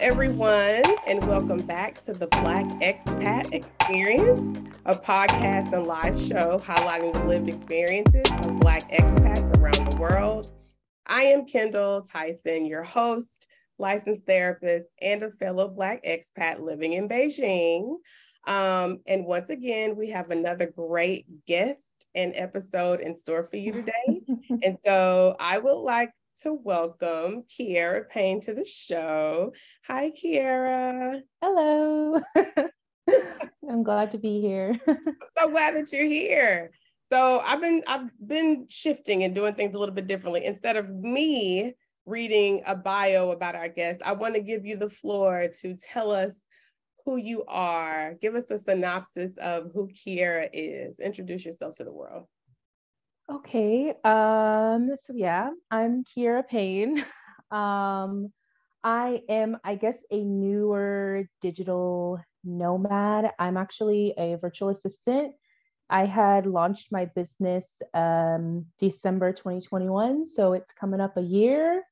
everyone, and welcome back to the Black Expat Experience, a podcast and live show highlighting the lived experiences of Black expats around the world. I am Kendall Tyson, your host, licensed therapist, and a fellow Black expat living in Beijing. Um, and once again, we have another great guest and episode in store for you today. and so I would like to welcome Kiera Payne to the show. Hi, Kiera. Hello. I'm glad to be here. I'm so glad that you're here. So I've been I've been shifting and doing things a little bit differently. Instead of me reading a bio about our guest, I want to give you the floor to tell us who you are. Give us a synopsis of who Kiera is. Introduce yourself to the world. Okay. Um, so yeah, I'm Kiera Payne. Um, I am, I guess, a newer digital nomad. I'm actually a virtual assistant. I had launched my business um, December 2021, so it's coming up a year.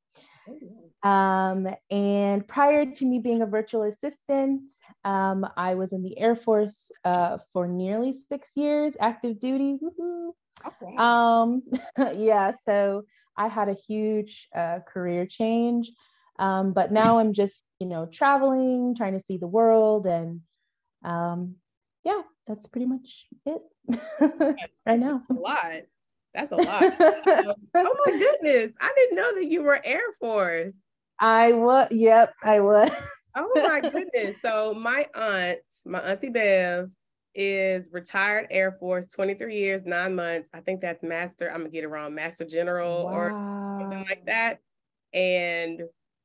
Um, and prior to me being a virtual assistant, um, I was in the Air Force uh, for nearly six years, active duty. Woo-hoo. Okay. Um, yeah, so I had a huge uh, career change. Um, but now I'm just, you know, traveling, trying to see the world. And um, yeah, that's pretty much it right now. That's a lot. That's a lot. um, oh my goodness. I didn't know that you were Air Force. I was, yep, I was. oh my goodness. So my aunt, my auntie Bev, is retired Air Force, 23 years, nine months. I think that's master, I'm gonna get it wrong, master general wow. or something like that. And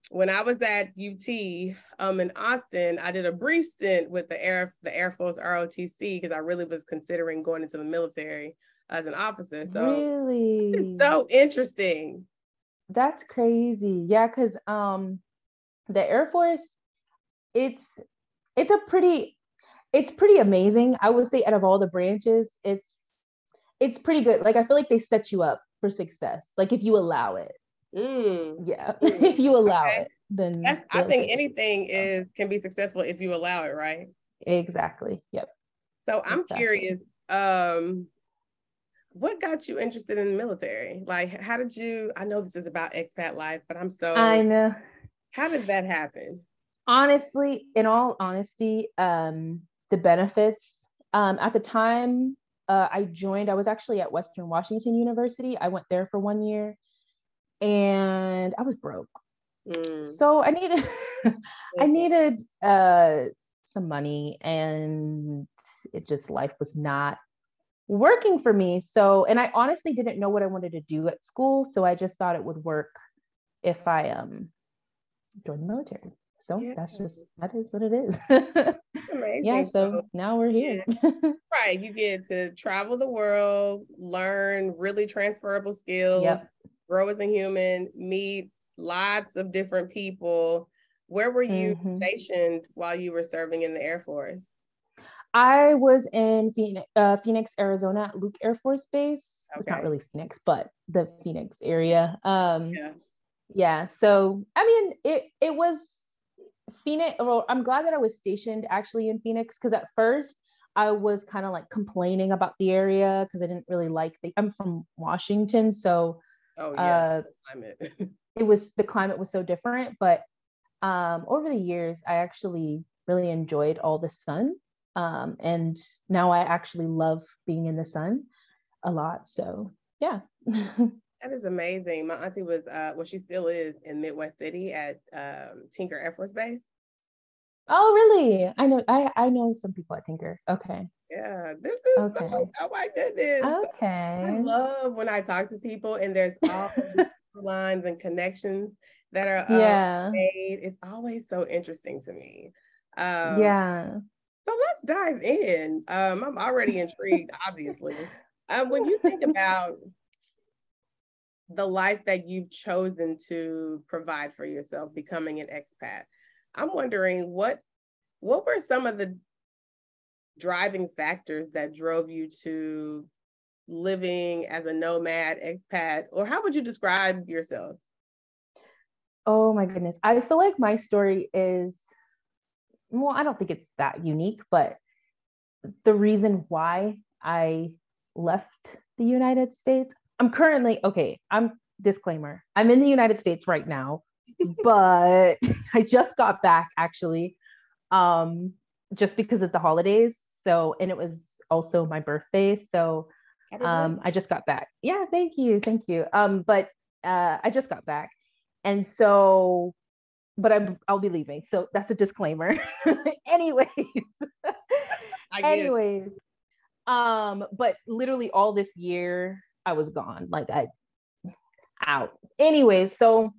when I was at UT um, in Austin, I did a brief stint with the Air the Air Force ROTC because I really was considering going into the military as an officer. So really, it's so interesting. That's crazy. Yeah, because um, the Air Force, it's it's a pretty it's pretty amazing. I would say out of all the branches, it's it's pretty good. Like I feel like they set you up for success. Like if you allow it. Mm. Yeah. Mm. if you allow okay. it, then I think anything is can be successful if you allow it, right? Exactly. Yep. So I'm exactly. curious, um, what got you interested in the military? Like how did you I know this is about expat life, but I'm so I know. How did that happen? Honestly, in all honesty, um, the benefits. Um, at the time uh, I joined, I was actually at Western Washington University. I went there for one year and I was broke. Mm. So I needed, I needed uh, some money and it just, life was not working for me. So, and I honestly didn't know what I wanted to do at school. So I just thought it would work if I um, joined the military. So yeah. that's just that is what it is. yeah. So, now we're here. right. You get to travel the world, learn really transferable skills, yep. grow as a human, meet lots of different people. Where were you mm-hmm. stationed while you were serving in the Air Force? I was in Phoenix, uh, Phoenix, Arizona at Luke Air Force Base. Okay. It's not really Phoenix, but the Phoenix area. Um, yeah. yeah. So I mean, it it was Phoenix, well, I'm glad that I was stationed actually in Phoenix because at first I was kind of like complaining about the area because I didn't really like the, I'm from Washington. So, oh, yeah, uh, climate. it was, the climate was so different. But um, over the years, I actually really enjoyed all the sun. Um, and now I actually love being in the sun a lot. So, yeah. That is amazing. My auntie was, uh, well, she still is in Midwest City at um, Tinker Air Force Base. Oh, really? I know. I I know some people at Tinker. Okay. Yeah, this is okay. so, oh my goodness. Okay. I love when I talk to people and there's all lines and connections that are uh, yeah made. It's always so interesting to me. Um, yeah. So let's dive in. Um, I'm already intrigued, obviously. Um, when you think about the life that you've chosen to provide for yourself, becoming an expat, I'm wondering what what were some of the driving factors that drove you to living as a nomad expat or how would you describe yourself Oh my goodness. I feel like my story is, well, I don't think it's that unique, but the reason why I left the United States, I'm currently, okay, I'm disclaimer, I'm in the United States right now, but I just got back actually, um, just because of the holidays. So, and it was also my birthday. So, um, I just got back. Yeah, thank you, thank you. Um, but uh, I just got back, and so, but I'm I'll be leaving. So that's a disclaimer. anyways, anyways, um, but literally all this year I was gone. Like I out. Anyways, so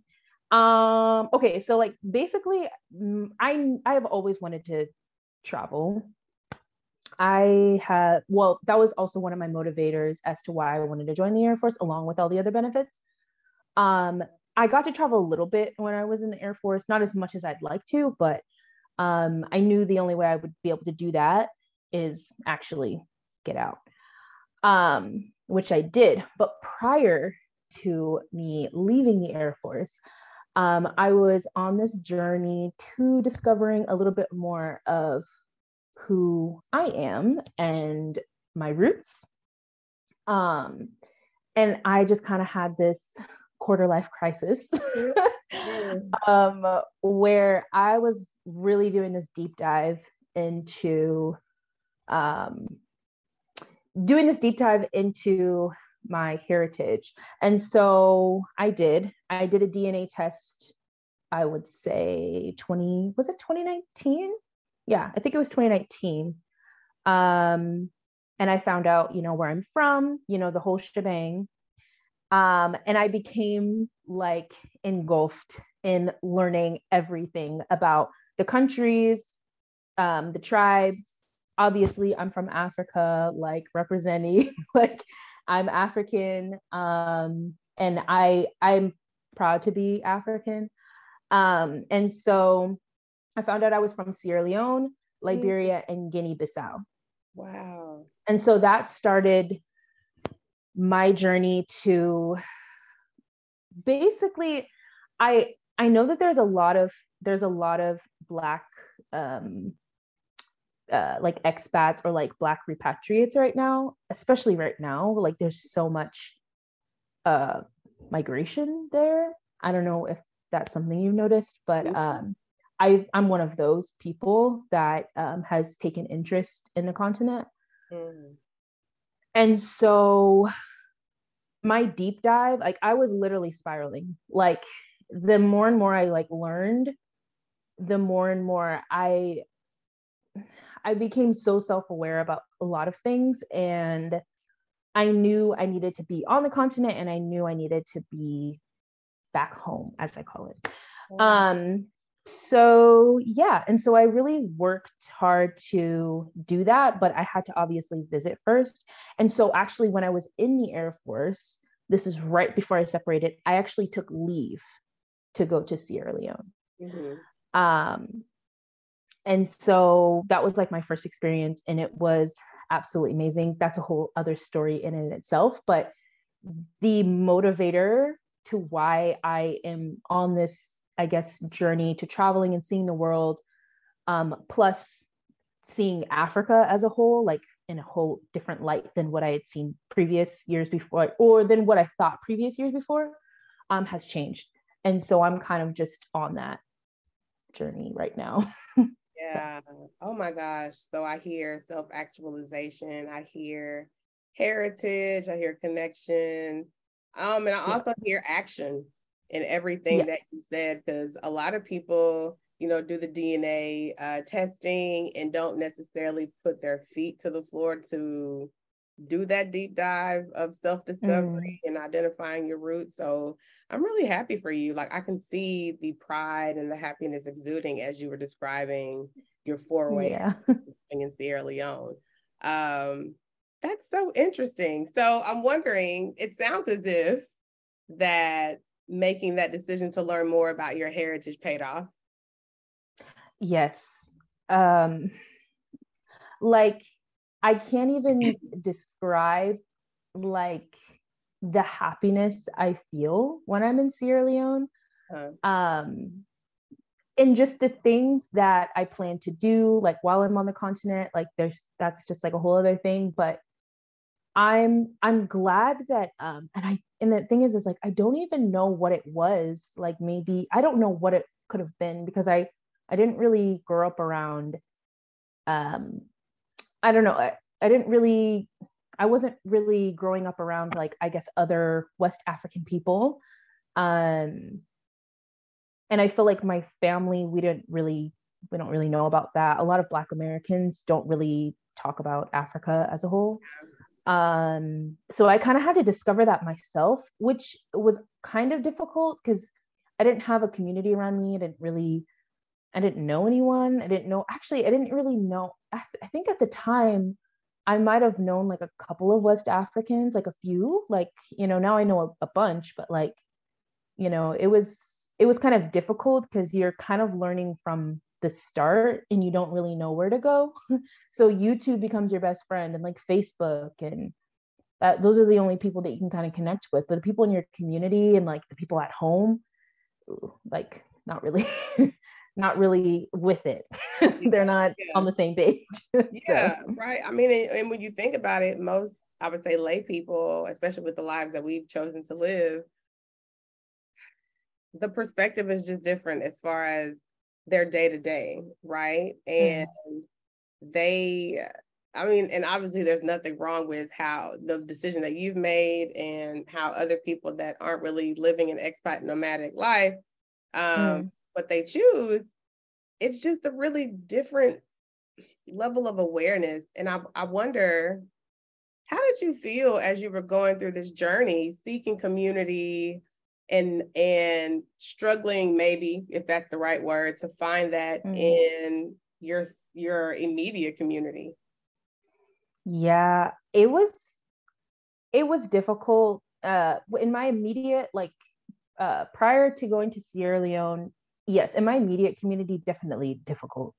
um, okay, so like basically, mm, I I have always wanted to travel I had, well, that was also one of my motivators as to why I wanted to join the Air Force, along with all the other benefits. Um, I got to travel a little bit when I was in the Air Force, not as much as I'd like to, but um, I knew the only way I would be able to do that is actually get out, um, which I did. But prior to me leaving the Air Force, um, I was on this journey to discovering a little bit more of who I am and my roots. Um, and I just kind of had this quarter life crisis um, where I was really doing this deep dive into um, doing this deep dive into my heritage. And so I did. I did a DNA test, I would say 20, was it 2019? yeah, I think it was 2019. Um, and I found out, you know, where I'm from, you know, the whole shebang. Um, and I became like engulfed in learning everything about the countries, um, the tribes. Obviously, I'm from Africa, like representing, like I'm African, um, and I I'm proud to be African. Um, and so I found out I was from Sierra Leone, Liberia, and Guinea Bissau. Wow. And so that started my journey to basically I I know that there's a lot of there's a lot of black um uh, like expats or like black repatriates right now especially right now like there's so much uh migration there i don't know if that's something you've noticed but um I, I'm one of those people that um, has taken interest in the continent. Mm. And so my deep dive, like I was literally spiraling. Like the more and more I like learned, the more and more I I became so self-aware about a lot of things and I knew I needed to be on the continent and I knew I needed to be back home as I call it. Um so yeah and so i really worked hard to do that but i had to obviously visit first and so actually when i was in the air force this is right before i separated i actually took leave to go to sierra leone mm-hmm. um and so that was like my first experience and it was absolutely amazing that's a whole other story in and itself but the motivator to why i am on this I guess, journey to traveling and seeing the world, um, plus seeing Africa as a whole, like in a whole different light than what I had seen previous years before, or than what I thought previous years before, um, has changed. And so I'm kind of just on that journey right now. yeah. So. Oh my gosh. So I hear self actualization. I hear heritage. I hear connection. Um, and I also hear action in everything yeah. that you said because a lot of people you know do the dna uh, testing and don't necessarily put their feet to the floor to do that deep dive of self-discovery mm. and identifying your roots so i'm really happy for you like i can see the pride and the happiness exuding as you were describing your foray yeah. in sierra leone um, that's so interesting so i'm wondering it sounds as if that making that decision to learn more about your heritage paid off? Yes. Um, like, I can't even describe like the happiness I feel when I'm in Sierra Leone. Uh-huh. Um, and just the things that I plan to do, like while I'm on the continent, like there's that's just like a whole other thing. But I'm I'm glad that um and I and the thing is is like I don't even know what it was. Like maybe I don't know what it could have been because I I didn't really grow up around um I don't know. I, I didn't really I wasn't really growing up around like I guess other West African people. Um and I feel like my family we didn't really we don't really know about that. A lot of black Americans don't really talk about Africa as a whole. Um so I kind of had to discover that myself, which was kind of difficult because I didn't have a community around me. I didn't really I didn't know anyone. I didn't know actually I didn't really know I, I think at the time I might have known like a couple of West Africans, like a few, like, you know, now I know a, a bunch, but like, you know, it was, it was kind of difficult because you're kind of learning from the start and you don't really know where to go. so YouTube becomes your best friend and like Facebook and that those are the only people that you can kind of connect with. But the people in your community and like the people at home, like not really not really with it. They're not yeah. on the same page. yeah, right. I mean, and, and when you think about it, most I would say lay people, especially with the lives that we've chosen to live, the perspective is just different as far as their day to day, right? And mm. they I mean, and obviously there's nothing wrong with how the decision that you've made and how other people that aren't really living an expat nomadic life um, mm what they choose, it's just a really different level of awareness. And I, I wonder, how did you feel as you were going through this journey, seeking community and and struggling, maybe if that's the right word, to find that mm-hmm. in your your immediate community? Yeah, it was it was difficult. Uh, in my immediate like uh, prior to going to Sierra Leone, yes, in my immediate community, definitely difficult.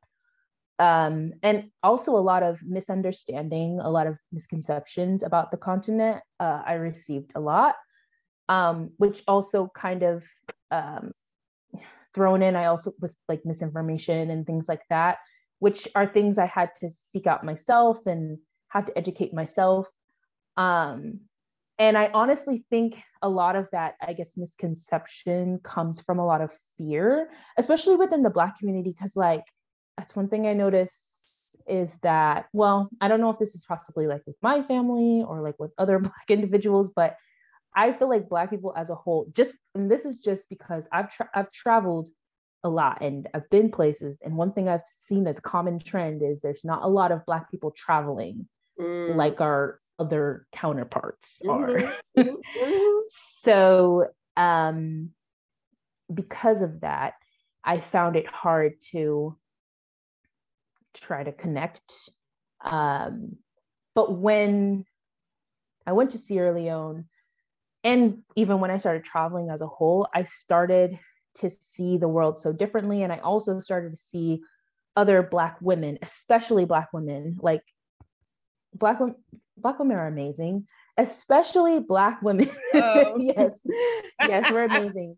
Um, and also a lot of misunderstanding, a lot of misconceptions about the continent. Uh, I received a lot, um, which also kind of um, thrown in. I also with like misinformation and things like that, which are things I had to seek out myself and have to educate myself. Um, and I honestly think a lot of that, I guess, misconception comes from a lot of fear, especially within the Black community. Because, like, that's one thing I notice is that, well, I don't know if this is possibly like with my family or like with other Black individuals, but I feel like Black people as a whole, just, and this is just because I've, tra- I've traveled a lot and I've been places. And one thing I've seen as common trend is there's not a lot of Black people traveling mm. like our other counterparts mm-hmm. are. Mm-hmm. so, um, because of that, I found it hard to try to connect. Um, but when I went to Sierra Leone, and even when I started traveling as a whole, I started to see the world so differently. And I also started to see other Black women, especially Black women, like Black women, black women are amazing especially black women. Oh. yes. Yes we're amazing.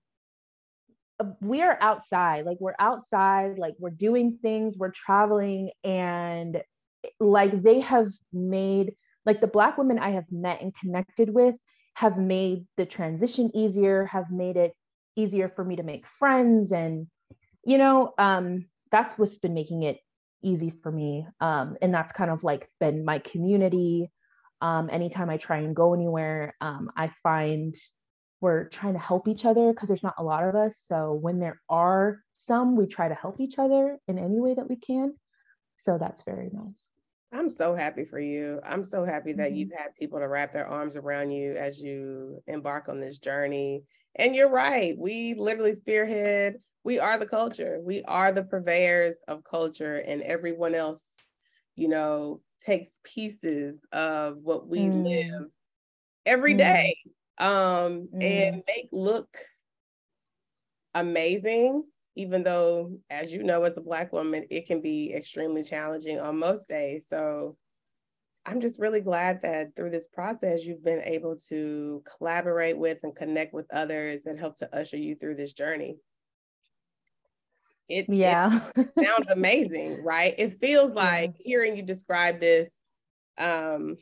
We are outside like we're outside like we're doing things we're traveling and like they have made like the black women i have met and connected with have made the transition easier have made it easier for me to make friends and you know um that's what's been making it easy for me um and that's kind of like been my community um, anytime I try and go anywhere, um, I find we're trying to help each other because there's not a lot of us. So when there are some, we try to help each other in any way that we can. So that's very nice. I'm so happy for you. I'm so happy that mm-hmm. you've had people to wrap their arms around you as you embark on this journey. And you're right. We literally spearhead, we are the culture. We are the purveyors of culture, and everyone else, you know, takes pieces of what we mm. live every mm. day um, mm. and make look amazing even though as you know as a black woman it can be extremely challenging on most days so I'm just really glad that through this process, you've been able to collaborate with and connect with others and help to usher you through this journey. It, yeah. it sounds amazing, right? It feels like hearing you describe this. Um,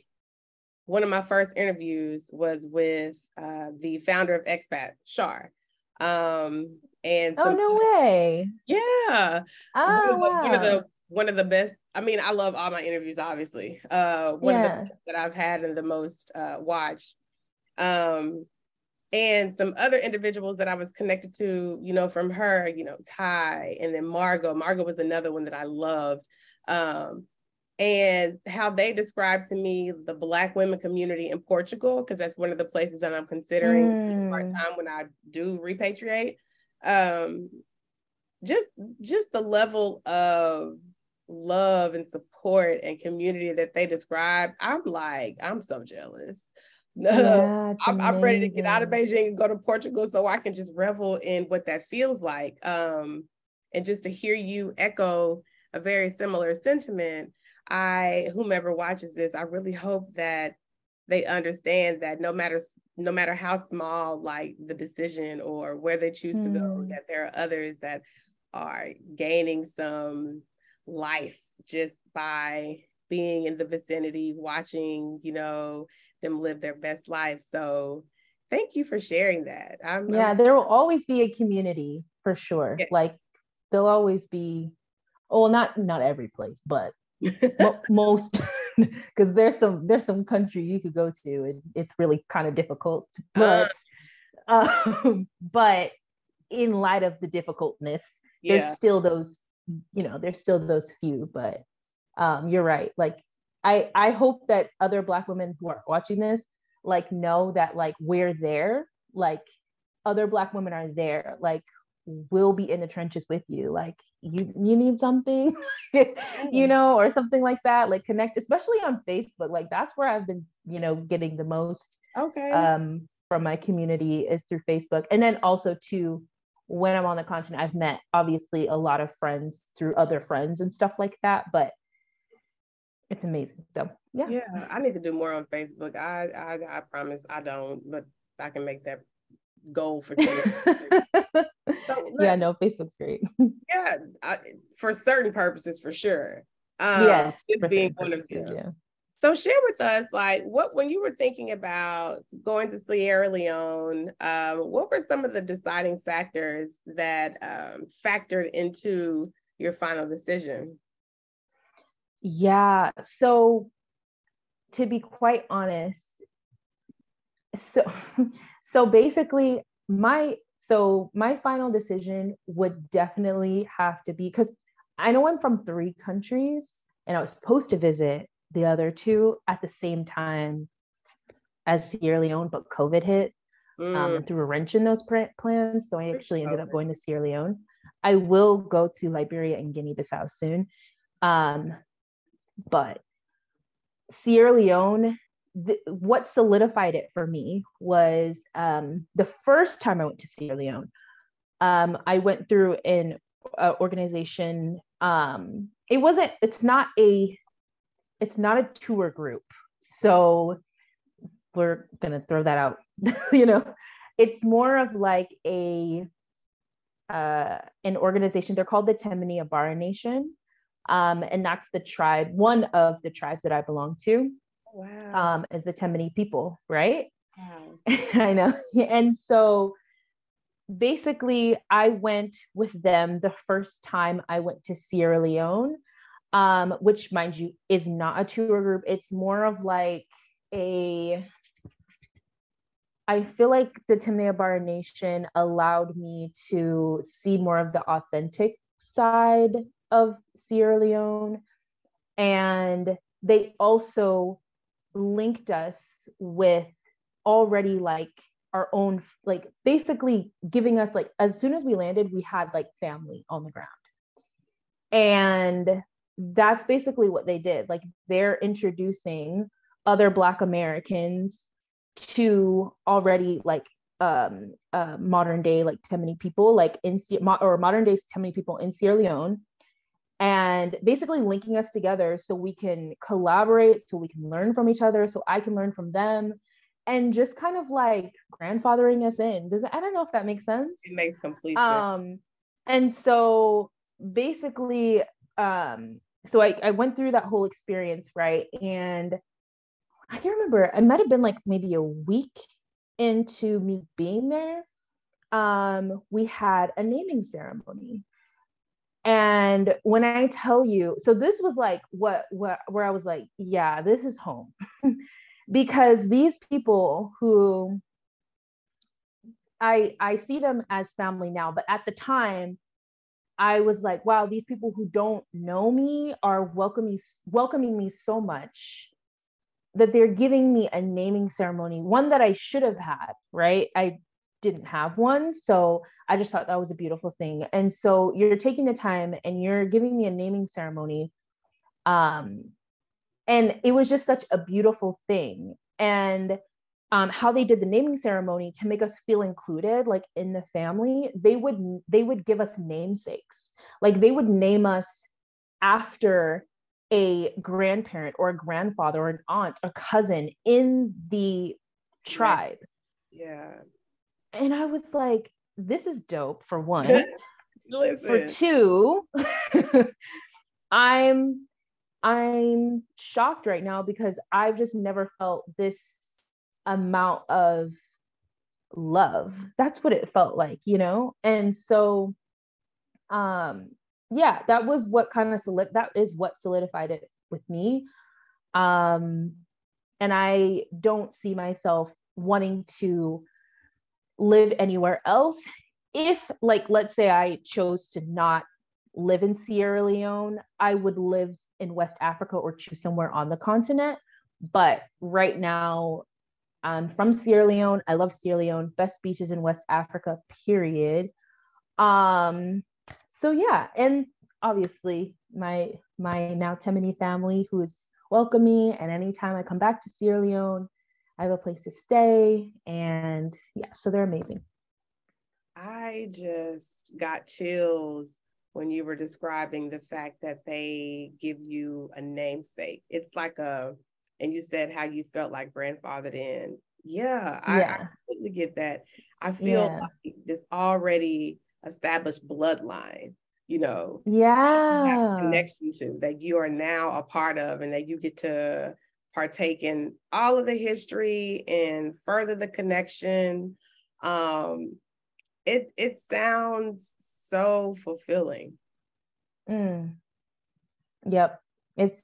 one of my first interviews was with uh, the founder of Expat, Shar. Um, and oh no way! Yeah. Oh, one, of the, wow. one of the one of the best. I mean, I love all my interviews, obviously. Uh, one yeah. of the that I've had and the most uh, watched. Um, and some other individuals that I was connected to, you know, from her, you know, Ty, and then Margot. Margot was another one that I loved. Um, and how they described to me the Black women community in Portugal, because that's one of the places that I'm considering mm. part time when I do repatriate. Um, just just the level of love and support and community that they describe, I'm like, I'm so jealous. No, I'm, I'm, ready to get out of Beijing and go to Portugal so I can just revel in what that feels like. Um, and just to hear you echo a very similar sentiment, I, whomever watches this, I really hope that they understand that no matter no matter how small like the decision or where they choose mm. to go, mm. that there are others that are gaining some life just by being in the vicinity, watching, you know, them live their best life. So thank you for sharing that. I'm, yeah, I'm... there will always be a community for sure. Yeah. Like there'll always be, well, not not every place, but mo- most because there's some there's some country you could go to and it's really kind of difficult. But uh. um, but in light of the difficultness, yeah. there's still those you know there's still those few but um you're right like i i hope that other black women who are watching this like know that like we're there. Like other black women are there. Like will be in the trenches with you. Like you you need something you know or something like that. Like connect especially on facebook. Like that's where i've been you know getting the most okay. um from my community is through facebook. And then also to when I'm on the continent, I've met obviously a lot of friends through other friends and stuff like that, but it's amazing. So yeah. Yeah, I need to do more on Facebook. I I, I promise I don't, but I can make that goal for so yeah, no, Facebook's great. yeah, I, for certain purposes, for sure. Um, yes, being one of them. Yeah. So share with us, like, what when you were thinking about going to Sierra Leone, um, what were some of the deciding factors that um, factored into your final decision? Yeah. So, to be quite honest, so so basically, my so my final decision would definitely have to be because I know I'm from three countries and I was supposed to visit the other two at the same time as Sierra Leone, but COVID hit mm. um, and threw a wrench in those plans. So I actually ended up going to Sierra Leone. I will go to Liberia and Guinea Bissau soon. Um, but Sierra Leone, the, what solidified it for me was um, the first time I went to Sierra Leone. Um, I went through an uh, organization. Um, it wasn't. It's not a it's not a tour group. So we're to throw that out. you know, it's more of like a uh, an organization. They're called the Temne Abara Nation. Um, and that's the tribe, one of the tribes that I belong to. Wow. Um, is the Temne people, right? Wow. I know. And so basically, I went with them the first time I went to Sierra Leone um, which mind you is not a tour group. It's more of like a I feel like the Temne Abara Nation allowed me to see more of the authentic side of Sierra Leone. And they also linked us with already like our own, like basically giving us, like, as soon as we landed, we had like family on the ground. And that's basically what they did. Like they're introducing other Black Americans to already like um, uh, modern day like Temne people, like in or modern day Temne people in Sierra Leone, and basically linking us together so we can collaborate, so we can learn from each other, so I can learn from them, and just kind of like grandfathering us in. Does it, I don't know if that makes sense. It makes complete sense. Um, and so basically, um, so I, I went through that whole experience, right? And I can't remember, it might have been like maybe a week into me being there. Um, we had a naming ceremony and when i tell you so this was like what what where i was like yeah this is home. Because these people who i i see them as family now but at the time i was like wow these people who don't know me are welcoming welcoming me so much that they're giving me a naming ceremony one that i should have had right? I didn't have one. So I just thought that was a beautiful thing. And so you're taking the time and you're giving me a naming ceremony. Um, and it was just such a beautiful thing. And um, how they did the naming ceremony to make us feel included, like in the family, they would they would give us namesakes. Like they would name us after a grandparent or a grandfather or an aunt or cousin in the tribe. Yeah and I was like, this is dope for one. for two, I'm I'm shocked right now because I've just never felt this amount of love. That's what it felt like, you know? And so um yeah, that was what kind of solid that is what solidified it with me. Um and I don't see myself wanting to live anywhere else. If like let's say i chose to not live in sierra leone i would live in west africa or choose somewhere on the continent. But right now i'm from sierra leone. I love sierra leone. Best beaches in west africa period. Um so yeah. And obviously my my now Temne family who is welcome me. And anytime i come back to sierra leone I have a place to stay. And yeah, so they're amazing. I just got chills when you were describing the fact that they give you a namesake. It's like a, and you said how you felt like grandfathered in. Yeah, I, yeah. I completely get that. I feel yeah. like this already established bloodline, you know, yeah, connection to that you are now a part of, and that you get to partake in all of the history and further the connection. Um, it it sounds so fulfilling. Mm. Yep, it's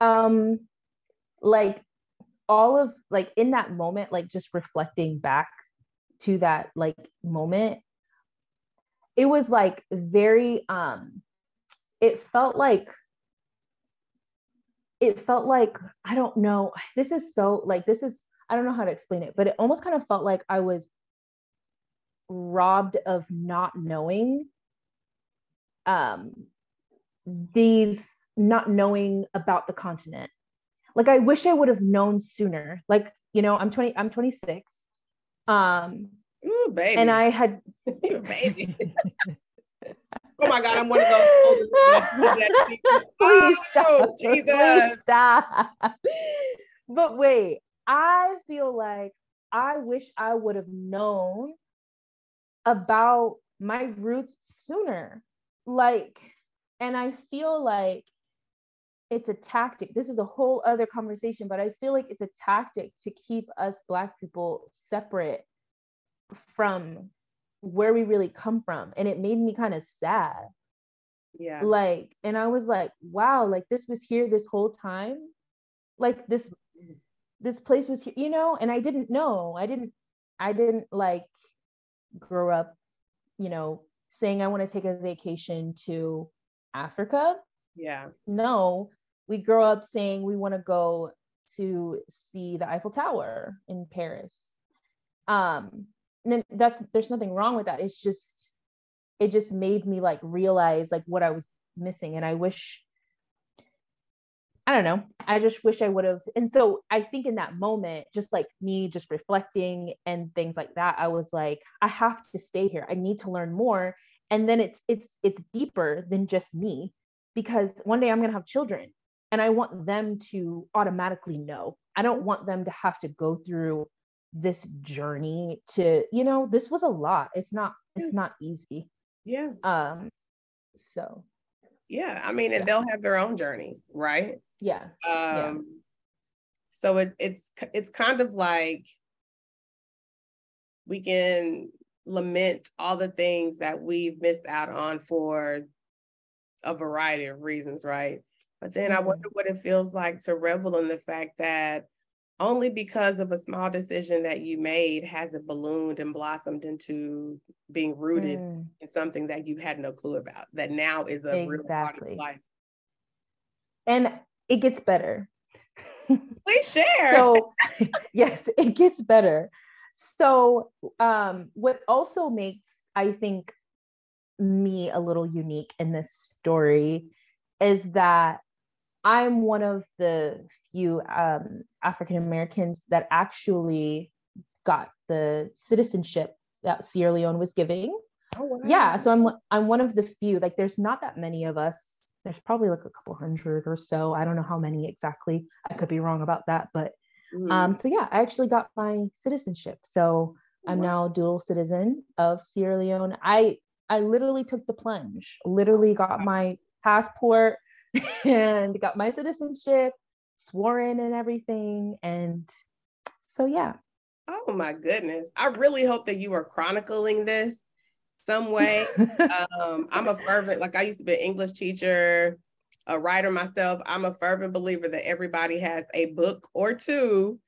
um like all of like in that moment, like just reflecting back to that like moment, it was like very um it felt like it felt like I don't know. This is so like this is I don't know how to explain it, but it almost kind of felt like I was robbed of not knowing um these not knowing about the continent. Like I wish I would have known sooner. Like, you know, I'm 20 I'm 26. Um Ooh, baby. And I had baby. Oh my God, I'm one of those. Please oh, stop. Jesus. Please stop. But wait, I feel like I wish I would have known about my roots sooner. Like, and I feel like it's a tactic. This is a whole other conversation, but I feel like it's a tactic to keep us Black people separate from where we really come from and it made me kind of sad. Yeah. Like and i was like wow like this was here this whole time? Like this this place was here you know? And i didn't know. I didn't i didn't like grow up you know saying i want to take a vacation to africa. Yeah. No. We grow up saying we want to go to see the eiffel tower in paris. Um and that's there's nothing wrong with that. It's just it just made me like realize like what i was missing and i wish i don't know. I just wish i would have and so i think in that moment just like me just reflecting and things like that i was like i have to stay here. I need to learn more. And then it's it's it's deeper than just me because one day i'm going to have children and i want them to automatically know. I don't want them to have to go through this journey to you know this was a lot. It's not it's not easy. Yeah. Um so yeah i mean Yeah. and they'll have their own journey right? Yeah um so it, it's it's kind of like we can lament all the things that we've missed out on for a variety of reasons right? But then i Mhm. wonder what it feels like to revel in the fact that only because of a small decision that you made has it ballooned and blossomed into being rooted Mm, in something that you had no clue about that now is a real part of life. And it gets better. Please share. So yes it gets better. So um what also makes i think me a little unique in this story is that i'm one of the few um, african americans that actually got the citizenship that sierra leone was giving. Oh, wow. yeah so i'm i'm one of the few. Like there's not that many of us. There's probably like a couple hundred or so. I don't know how many exactly. I could be wrong about that but Mhm. um so yeah i actually got my citizenship. So i'm Wow. now dual citizen of sierra leone. I i literally took the plunge. Literally got my passport and got my citizenship sworn and everything and so yeah Oh my goodness. I really hope that you are chronicling this some way. um, I'm a fervent, like I used to be an English teacher, a writer myself. I'm a fervent believer that everybody has a book or two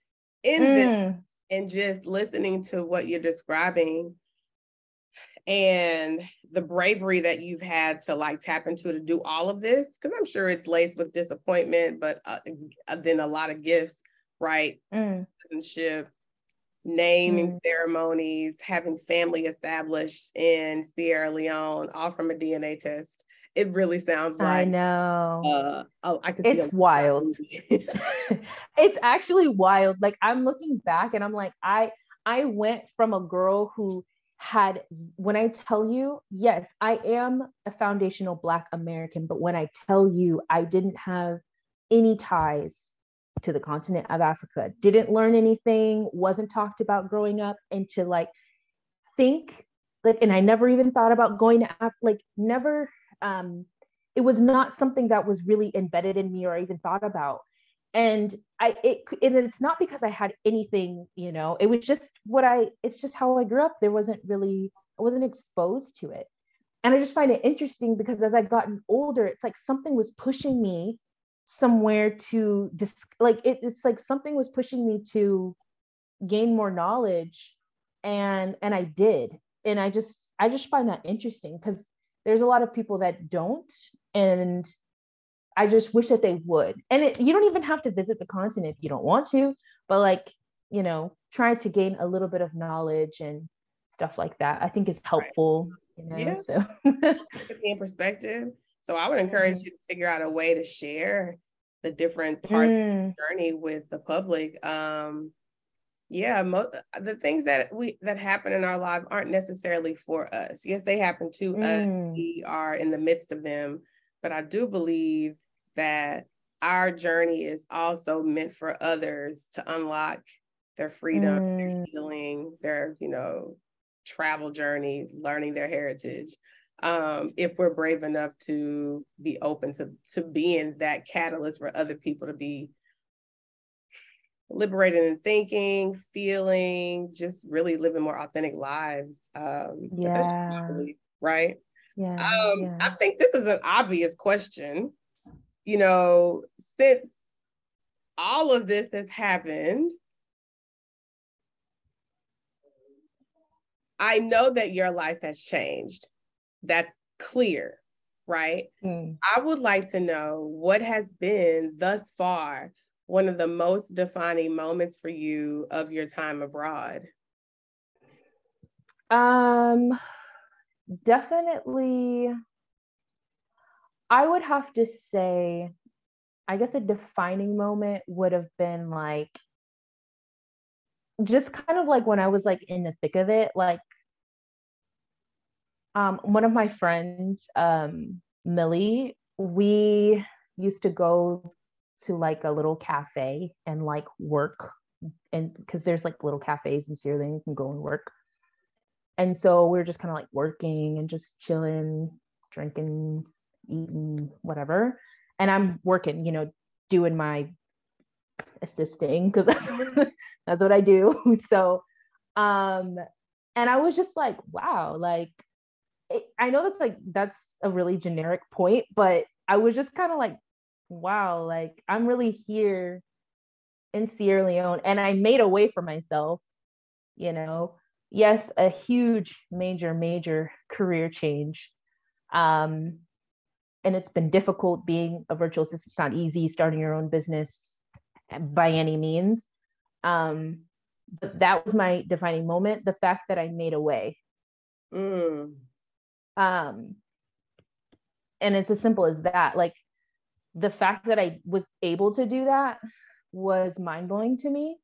in them Mm, and just listening to what you're describing and the bravery that you've had to like tap into to do all of this because i'm sure it's laced with disappointment but uh, uh, then a lot of gifts right? Mm, citizenship naming ceremonies having family established in sierra leone all from a dna test. It really sounds i like know. uh oh, i could It's wild. it's actually wild. Like I'm looking back and I'm like, I I went from a girl who had when I tell you, yes, I am a foundational black American, but when I tell you I didn't have any ties to the continent of Africa, didn't learn anything, wasn't talked about growing up, and to like think like, and I never even thought about going to Af- like never um it was not something that was really embedded in me or even thought about. And I it and it's not because I had anything, you know, it was just what I it's just how I grew up. There wasn't really I wasn't exposed to it. And I just find it interesting because as I've gotten older, it's like something was pushing me somewhere to dis- like it, it's like something was pushing me to gain more knowledge and and I did. And I just I just find that interesting because there's a lot of people that don't and i just wish that they would and it, you don't even have to visit the continent if you don't want to but like you know try to gain a little bit of knowledge and stuff like that i think is helpful you know Yeah. so and perspective. So I would encourage Mhm. you to figure out a way to share the different parts Mm, of the journey with the public. Um, yeah, mo- the things that we that happen in our lives aren't necessarily for us. Yes, they happen to us. mm, We are in the midst of them, but I do believe that our journey is also meant for others to unlock their freedom, their Mm. healing, their you know travel journey, learning their heritage. Um, if we're brave enough to be open to to being that catalyst for other people to be liberated in thinking, feeling, just really living more authentic lives. Um, but that's just Yeah. belief, right? yeah, Um, yeah. I think this is an obvious question. You know, since all of this has happened, I know that your life has changed. That's clear, right? Mm. I would like to know what has been thus far one of the most defining moments for you of your time abroad. Um, definitely. I would have to say, I guess a defining moment would have been like, just kind of like when I was like in the thick of it, like, um, one of my friends, um, Millie, we used to go to like a little cafe and like work and because there's like little cafes in Sierra Leone you can go and work. And so we are just kind of like working and just chilling, drinking, eating, whatever. And I'm working, you know, doing my assisting because that's that's what I do. So um and I was just like, wow, like it, I know that's like that's a really generic point, but I was just kind of like, wow, like I'm really here in Sierra Leone and I made a way for myself, you know. Yes, a huge, major, major career change. Um, and it's been difficult being a virtual assistant. It's not easy starting your own business by any means. Um, but that was my defining moment the fact that I made a way. Mm. Um, and it's as simple as that. Like the fact that I was able to do that was mind blowing to me.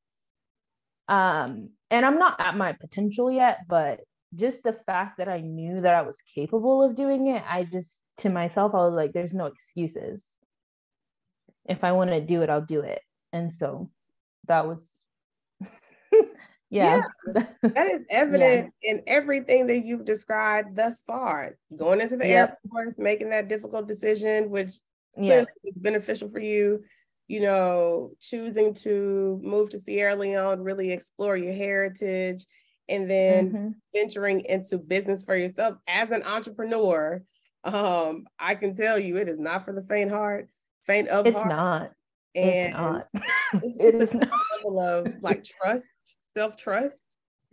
Um, and I'm not at my potential yet, but just the fact that I knew that I was capable of doing it, I just to myself, I was like, there's no excuses. If I want to do it, I'll do it. And so that was yeah. yeah. that is evident yeah. in everything that you've described thus far. Going into the yep. airport, making that difficult decision, which yeah. is beneficial for you you know, choosing to move to Sierra Leone, really explore your heritage, and then mm-hmm. venturing into business for yourself as an entrepreneur. Um, I can tell you it is not for the faint heart, faint of it's heart. Not. And it's not. it's it is not. level of like trust, self-trust,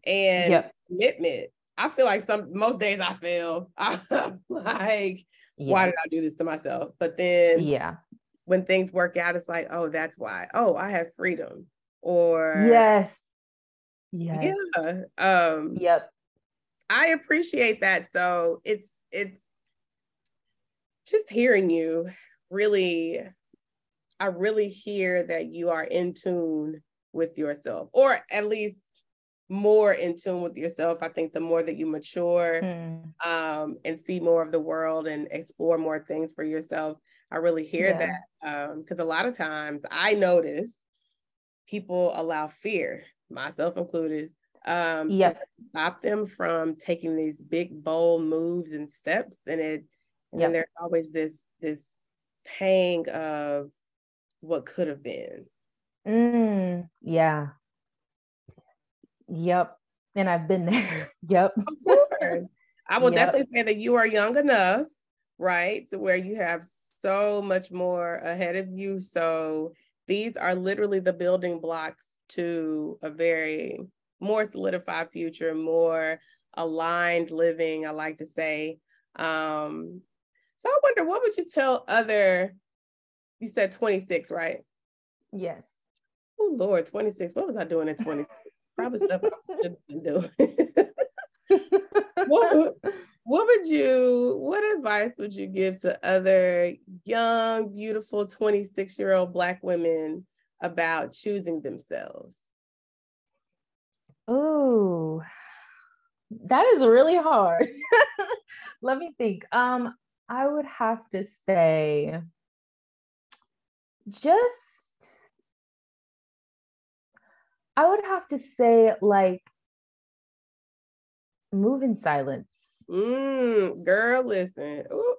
and yep. commitment. I feel like some most days I feel I'm like, yeah. why did I do this to myself? But then yeah, when things work out, it's like, oh, that's why. Oh, I have freedom. Or yes. Yes. Yeah. Um yep. I appreciate that. So it's it's just hearing you really, I really hear that you are in tune with yourself, or at least more in tune with yourself. I think the more that you mature mm. um, and see more of the world and explore more things for yourself, I really hear yeah. that because um, a lot of times I notice people allow fear, myself included, um, yep. to stop them from taking these big bold moves and steps, and it and yep. there's always this this pang of what could have been. Mm, yeah. Yep. And I've been there. yep. Of course. I will yep. definitely say that you are young enough, right, to where you have so much more ahead of you. So these are literally the building blocks to a very more solidified future, more aligned living, I like to say. Um, so I wonder what would you tell other, you said 26, right? Yes. Oh Lord, 26. What was I doing at 20? Probably stuff I should have been doing. what, what would you what advice would you give to other young beautiful 26 year old black women about choosing themselves oh that is really hard let me think um i would have to say just i would have to say like move in silence Mm, girl, listen. Ooh.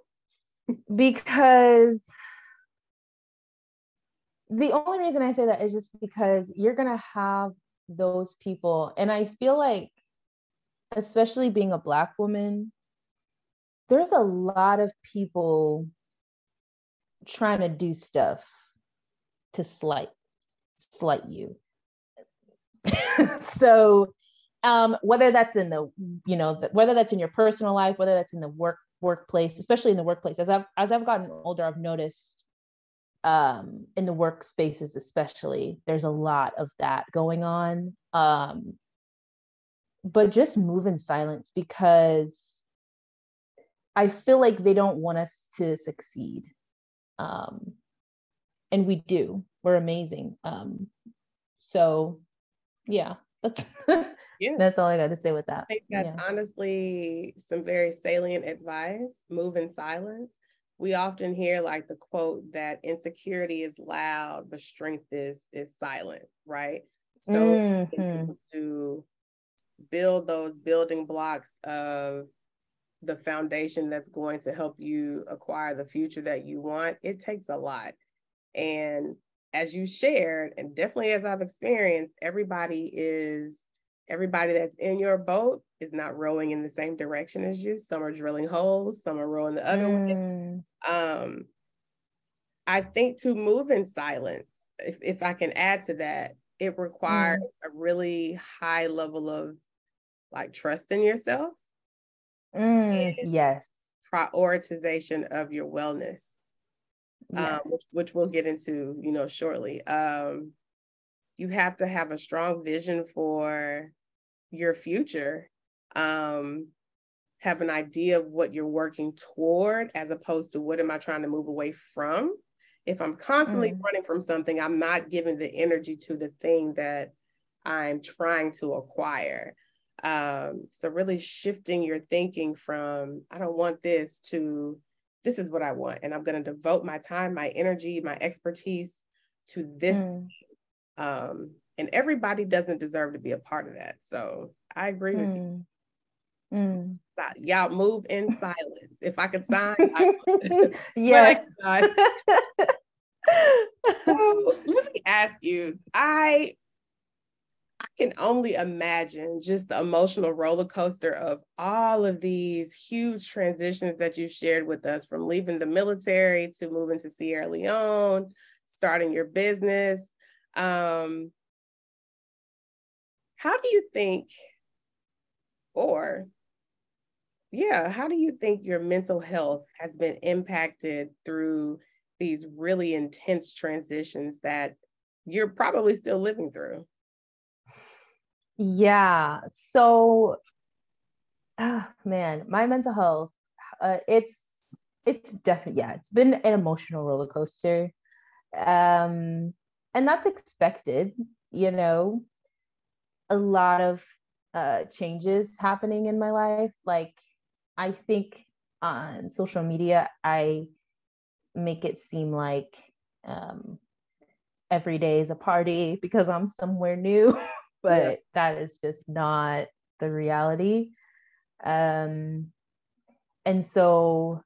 Because the only reason I say that is just because you're going to have those people. And I feel like, especially being a Black woman, there's a lot of people trying to do stuff to slight slight you. so um, whether that's in the you know the, whether that's in your personal life whether that's in the work workplace especially in the workplace as i've as i've gotten older i've noticed um, in the workspaces especially there's a lot of that going on um, but just move in silence because i feel like they don't want us to succeed um, and we do we're amazing um, so yeah That's yeah. that's all I got to say with that. I think that's yeah. honestly some very salient advice. Move in silence. We often hear like the quote that insecurity is loud, but strength is is silent, right? So mm-hmm. to build those building blocks of the foundation that's going to help you acquire the future that you want, it takes a lot. And as you shared, and definitely as I've experienced, everybody is everybody that's in your boat is not rowing in the same direction as you. Some are drilling holes, some are rowing the other mm. way. Um, I think to move in silence, if, if I can add to that, it requires mm. a really high level of like trust in yourself. Mm, yes. Prioritization of your wellness yes. um, which, which, we'll get into, you know, shortly. Um, you have to have a strong vision for your future. Um, have an idea of what you're working toward, as opposed to what am I trying to move away from. If I'm constantly mm. running from something, I'm not giving the energy to the thing that I'm trying to acquire. Um, so really shifting your thinking from I don't want this to this is what I want. And I'm going to devote my time, my energy, my expertise to this. Mm. Um, and everybody doesn't deserve to be a part of that. So I agree with you. Mm. Y'all move in silence. If I could sign, I would. yes. I so, let me ask you. I I can only imagine just the emotional roller coaster of all of these huge transitions that you shared with us from leaving the military to moving to Sierra Leone, starting your business. Um, how do you think, or yeah, how do you think your mental health has been impacted through these really intense transitions that you're probably still living through? Yeah. So, oh, man, my mental health, uh, it's it's definitely yeah, it's been an emotional roller coaster, um, and that's expected. You know, a lot of uh, changes happening in my life. Like, I think on social media, I make it seem like um, every day is a party because I'm somewhere new. but yeah. that is just not the reality. Um, and so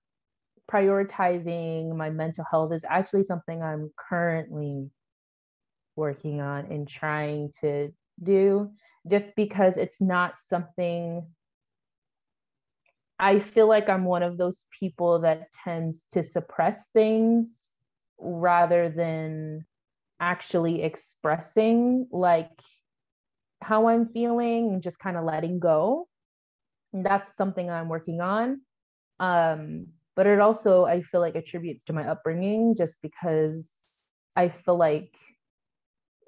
prioritizing my mental health is actually something I'm currently working on and trying to do just because it's not something I feel like I'm one of those people that tends to suppress things rather than actually expressing like how I'm feeling and just kind of letting go. And that's something I'm working on. Um, but it also, I feel like, attributes to my upbringing just because I feel like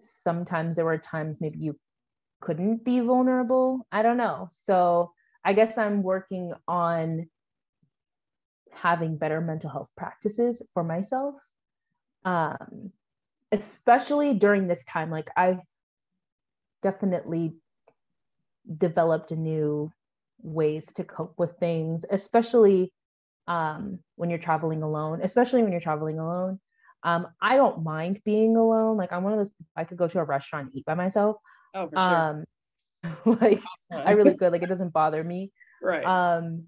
sometimes there were times maybe you couldn't be vulnerable. I don't know. So I guess I'm working on having better mental health practices for myself. Um, especially during this time, like I've definitely developed new ways to cope with things, especially um, when you're traveling alone, especially when you're traveling alone. Um, I don't mind being alone. Like I'm one of those, I could go to a restaurant and eat by myself. Oh, for sure. Um, like I really could, like it doesn't bother me. Right. Um,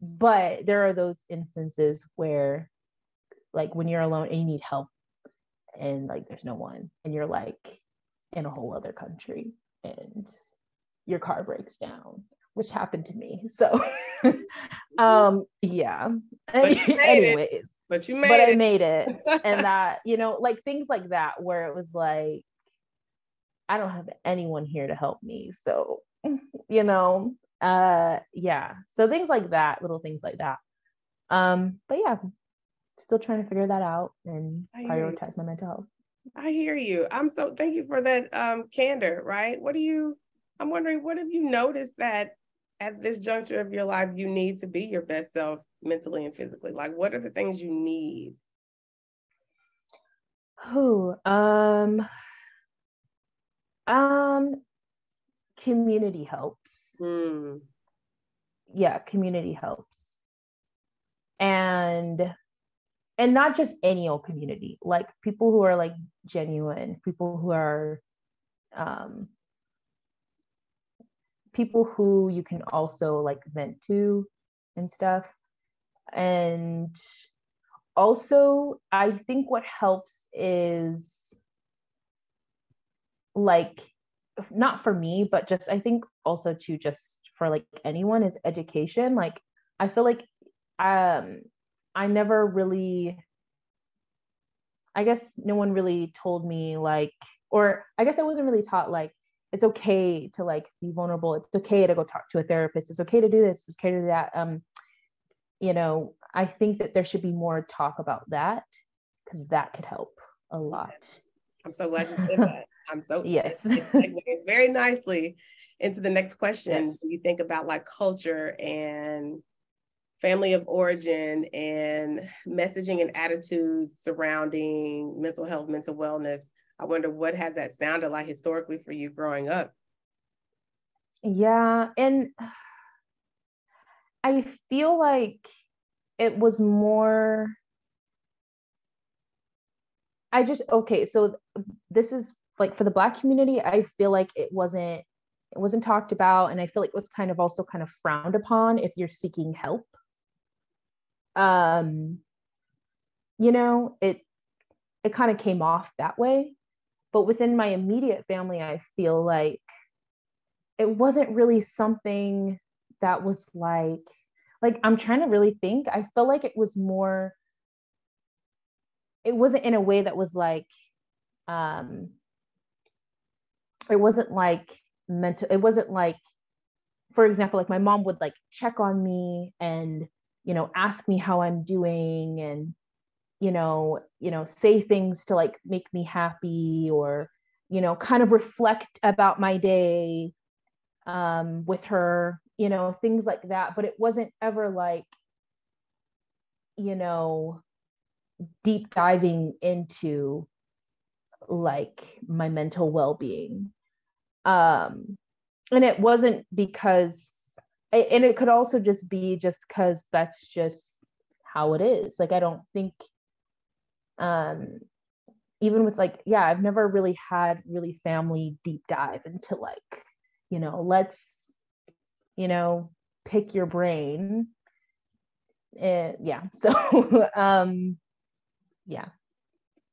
but there are those instances where like when you're alone and you need help and like there's no one and you're like in a whole other country and your car breaks down which happened to me so um yeah anyways it. but you made but it. i made it and that you know like things like that where it was like i don't have anyone here to help me so you know uh yeah so things like that little things like that um but yeah still trying to figure that out and prioritize my mental health I hear you. I'm so thank you for that um, candor, right? What do you, I'm wondering, what have you noticed that at this juncture of your life you need to be your best self mentally and physically? Like, what are the things you need? Oh, um, um, community helps. Mm. Yeah, community helps. And and not just any old community, like people who are like genuine, people who are um people who you can also like vent to and stuff. And also, I think what helps is like not for me, but just I think also to just for like anyone is education. Like I feel like um I never really I guess no one really told me like or I guess I wasn't really taught like it's okay to like be vulnerable. It's okay to go talk to a therapist. It's okay to do this. It's okay to do that. Um, you know, I think that there should be more talk about that because that could help a lot. I'm so glad you said that. I'm so yes. It, it very nicely into the next question. Yes. You think about like culture and family of origin and messaging and attitudes surrounding mental health, mental wellness. I wonder what has that sounded like historically for you growing up? Yeah, and I feel like it was more I just okay, so this is like for the black community, I feel like it wasn't it wasn't talked about and I feel like it was kind of also kind of frowned upon if you're seeking help. Um you know, it it kind of came off that way. But within my immediate family, I feel like it wasn't really something that was like like I'm trying to really think. I feel like it was more it wasn't in a way that was like um it wasn't like mental it wasn't like for example like my mom would like check on me and you know ask me how i'm doing and you know you know say things to like make me happy or you know kind of reflect about my day um with her you know things like that. But it wasn't ever like you know deep diving into like my mental well-being um and it wasn't because and it could also just be just because that's just how it is. Like i don't think um even with like yeah i've never really had really family deep dive into like you know let's you know pick your brain. And yeah so um yeah.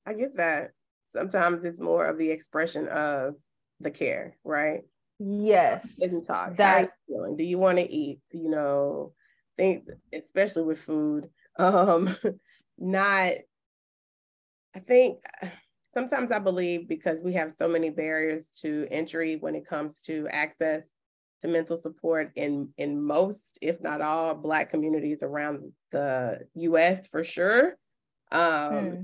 I get that. Sometimes it's more of the expression of the care, right? yes Isn't talk. That feeling? Do you want to eat? You know, think especially with food. Um, not I think sometimes I believe because we have so many barriers to entry when it comes to access to mental support in in most, if not all, Black communities around the U.S. for sure. Um, Hmm.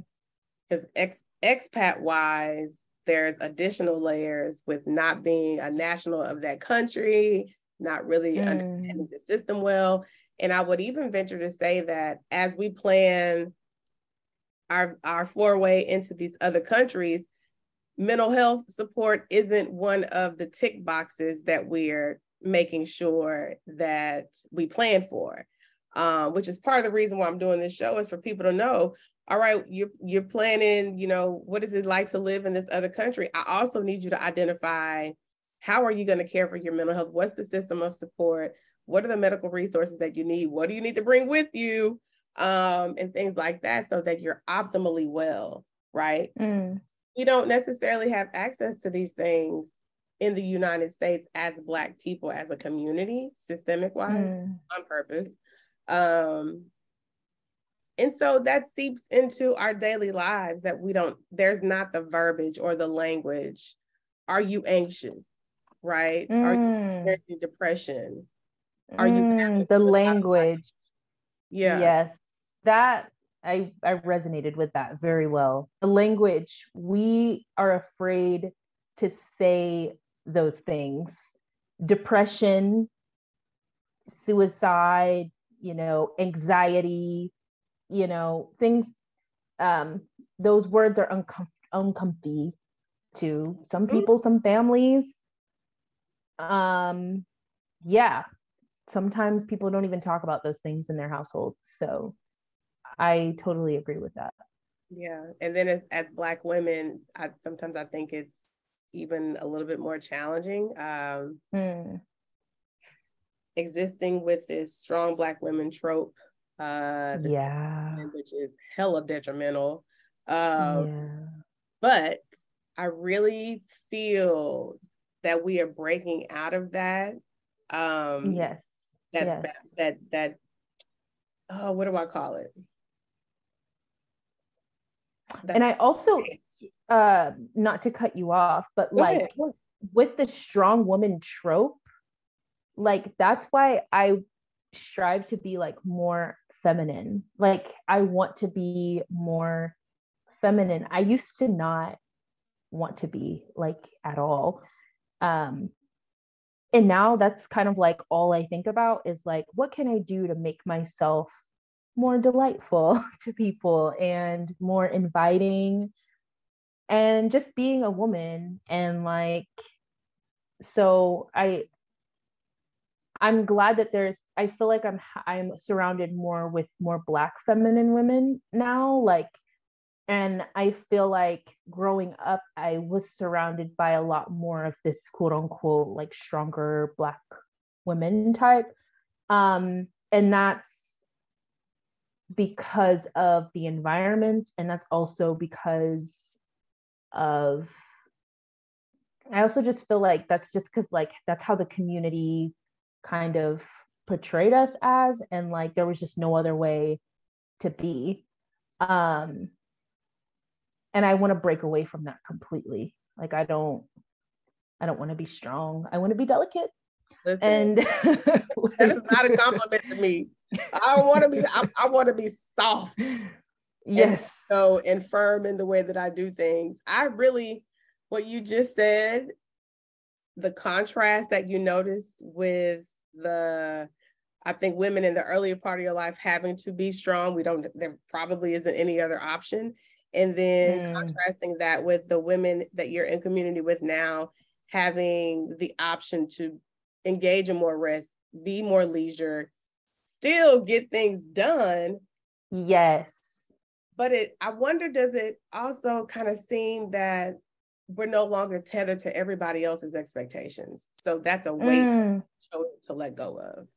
because ex expat wise, there's additional layers with not being a national of that country, not really Mm. understanding the system well. And I would even venture to say that as we plan our our foray into these other countries, mental health support isn't one of the tick boxes that we're making sure that we plan for. Uh, which is part of the reason why I'm doing this show is for people to know all right, you're you're planning, you know, what is it like to live in this other country? I also need you to identify how are you going to care for your mental health? What's the system of support? What are the medical resources that you need? What do you need to bring with you? Um, and things like that, so that you're optimally well, right? Mm. We don't necessarily have access to these things in the United States as Black people, as a community, systemic wise Mm. on purpose. Um, and so that seeps into our daily lives that we don't, there's not the verbiage or the language. Are you anxious? Right? Are you Mm. experiencing depression? Are you Mm, having the language Yeah. yes that i i resonated with that very well the language we are afraid to say those things depression suicide you know anxiety you know things um those words are uncom- uncomfy to some Mhm. people some families um yeah sometimes people don't even talk about those things in their household so i totally agree with that yeah and then as, as black women i sometimes i think it's even a little bit more challenging um mm. existing with this strong black women trope uh yeah which is hella detrimental um yeah. but i really feel that we are breaking out of that um yes that yes. that that, that oh what do i call it that and i also uh not to cut you off but like ahead. with the strong woman trope like that's why i strive to be like more feminine. Like i want to be more feminine. I used to not want to be like at all. Um and now that's kind of like all i think about is like what can i do to make myself more delightful to people and more inviting and just being a woman and like so i i'm glad that there's i feel like i'm i'm surrounded more with more black feminine women now like and i feel like growing up i was surrounded by a lot more of this quote unquote like stronger black women type um and that's because of the environment and that's also because of i also just feel like that's just because like that's how the community kind of portrayed us as and like there was just no other way to be. Um and i want to break away from that completely. Like i don't i don't want to be strong. I want to be delicate. Listen, and that is not a compliment to me. I want to be i, I want to be soft yes. so and firm in the way that i do things. I really what you just said the contrast that you noticed with the I think women in the earlier part of your life having to be strong. We don't, there probably isn't any other option. And then mm. contrasting that with the women that you're in community with now, having the option to engage in more rest, be more leisure, still get things done. Yes. But it, I wonder, does it also kind of seem that we're no longer tethered to everybody else's expectations? So that's a weight mm. Chosen to let go of.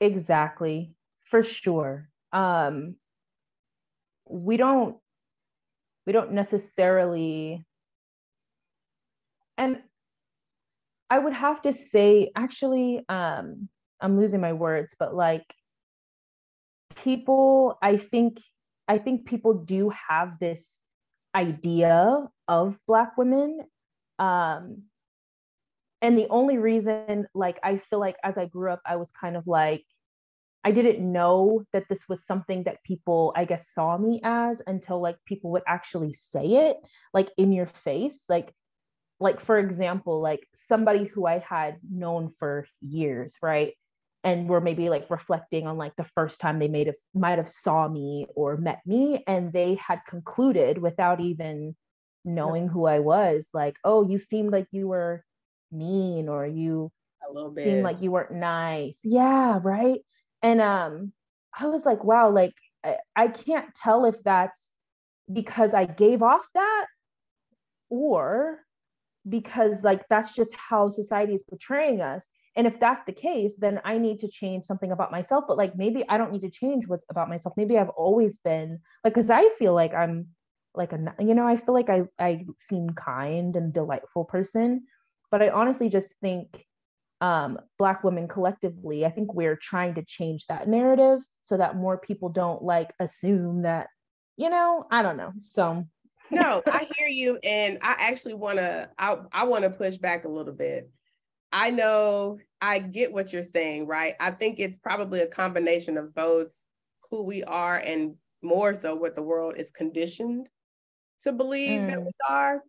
Exactly, for sure. Um, we don't we don't necessarily and I would have to say actually um I'm losing my words, but like people I think I think people do have this idea of black women um and the only reason like i feel like as i grew up i was kind of like i didn't know that this was something that people i guess saw me as until like people would actually say it like in your face. Like like for example like somebody who i had known for years right and were maybe like reflecting on like the first time they made have might have saw me or met me and they had concluded without even knowing who i was like oh you seemed like you were mean or you a little bit seemed like you weren't nice. Yeah, right. And um, I was like, wow, like I, I can't tell if that's because I gave off that or because like that's just how society is portraying us. And if that's the case, then I need to change something about myself. But like maybe I don't need to change what's about myself. Maybe I've always been like, because I feel like I'm like a you know, I feel like I I seem kind and delightful person but i honestly just think um, black women collectively i think we're trying to change that narrative so that more people don't like assume that you know i don't know. So no i hear you and i actually want to i, I want to push back a little bit. I know i get what you're saying right? I think it's probably a combination of both who we are and more so what the world is conditioned to believe mm. that we are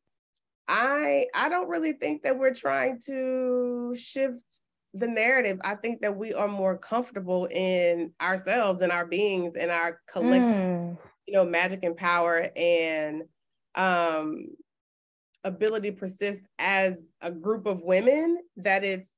I I don't really think that we're trying to shift the narrative. I think that we are more comfortable in ourselves and our beings and our collective, mm. you know, magic and power and um ability to persist as a group of women that it's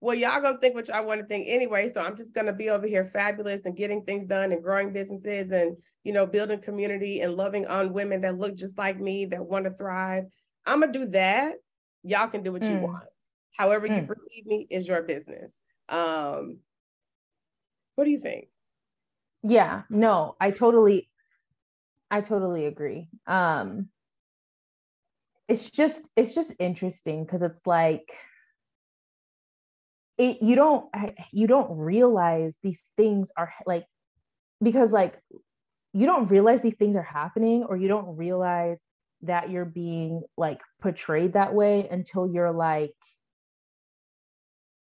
well, y'all gonna think what y'all want to think anyway. So I'm just gonna be over here fabulous and getting things done and growing businesses and you know building community and loving on women that look just like me that want to thrive. I'm gonna do that. Y'all can do what mm. you want. However mm. you perceive me is your business. Um, what do you think? Yeah, no, I totally, I totally agree. Um, it's just, it's just interesting because it's like it you don't you don't realize these things are like because like you don't realize these things are happening or you don't realize that you're being like portrayed that way until you're like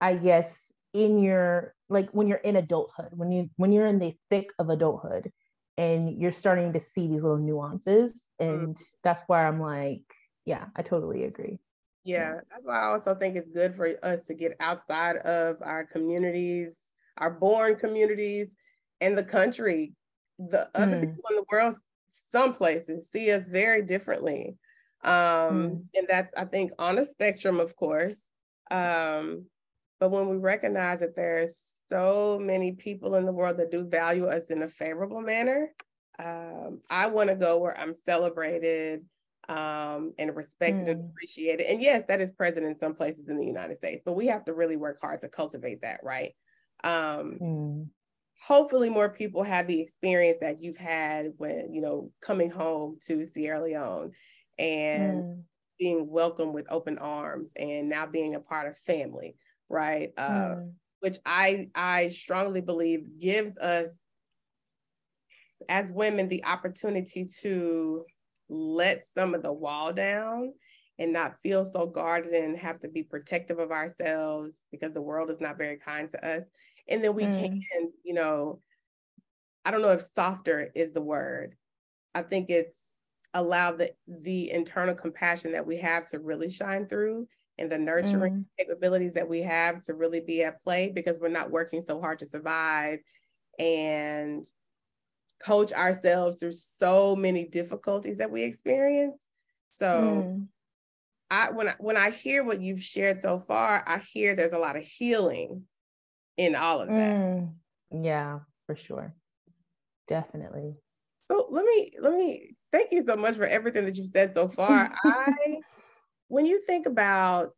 i guess in your like when you're in adulthood when you when you're in the thick of adulthood and you're starting to see these little nuances mm. and mm. that's why i'm like yeah i totally agree yeah, that's why I also think it's good for us to get outside of our communities, our born communities, and the country. The other mm. people in the world, some places see us very differently. Um, mm. And that's, I think, on a spectrum, of course. Um, but when we recognize that there's so many people in the world that do value us in a favorable manner, um, I want to go where I'm celebrated um, and respected mm. and appreciated. And yes, that is present in some places in the United States, but we have to really work hard to cultivate that, right? Um, mm. Hopefully, more people have the experience that you've had when, you know, coming home to Sierra Leone and mm. being welcomed with open arms and now being a part of family, right? Uh, mm. which I I strongly believe gives us as women the opportunity to let some of the wall down and not feel so guarded and have to be protective of ourselves because the world is not very kind to us. And then we mm. can, you know, I don't know if softer is the word. I think it's allow the the internal compassion that we have to really shine through and the nurturing mm. capabilities that we have to really be at play because we're not working so hard to survive and coach ourselves through so many difficulties that we experience. So mm. I when I when I hear what you've shared so far, I hear there's a lot of healing in all of that. Mm. Yeah, for sure. Definitely. So let me let me thank you so much for everything that you've said so far. I when you think about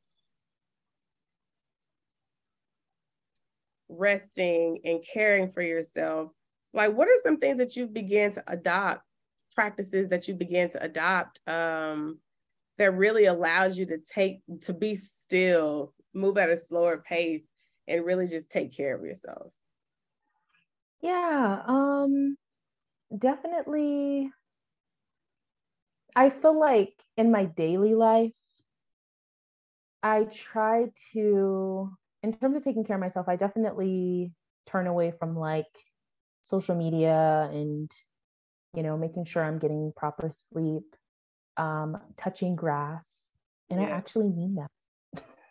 resting and caring for yourself, like what are some things that you began to adopt practices that you began to adopt um, that really allows you to take to be still move at a slower pace and really just take care of yourself yeah um definitely i feel like in my daily life i try to in terms of taking care of myself i definitely turn away from like social media and you know making sure i'm getting proper sleep um touching grass and yeah. i actually mean that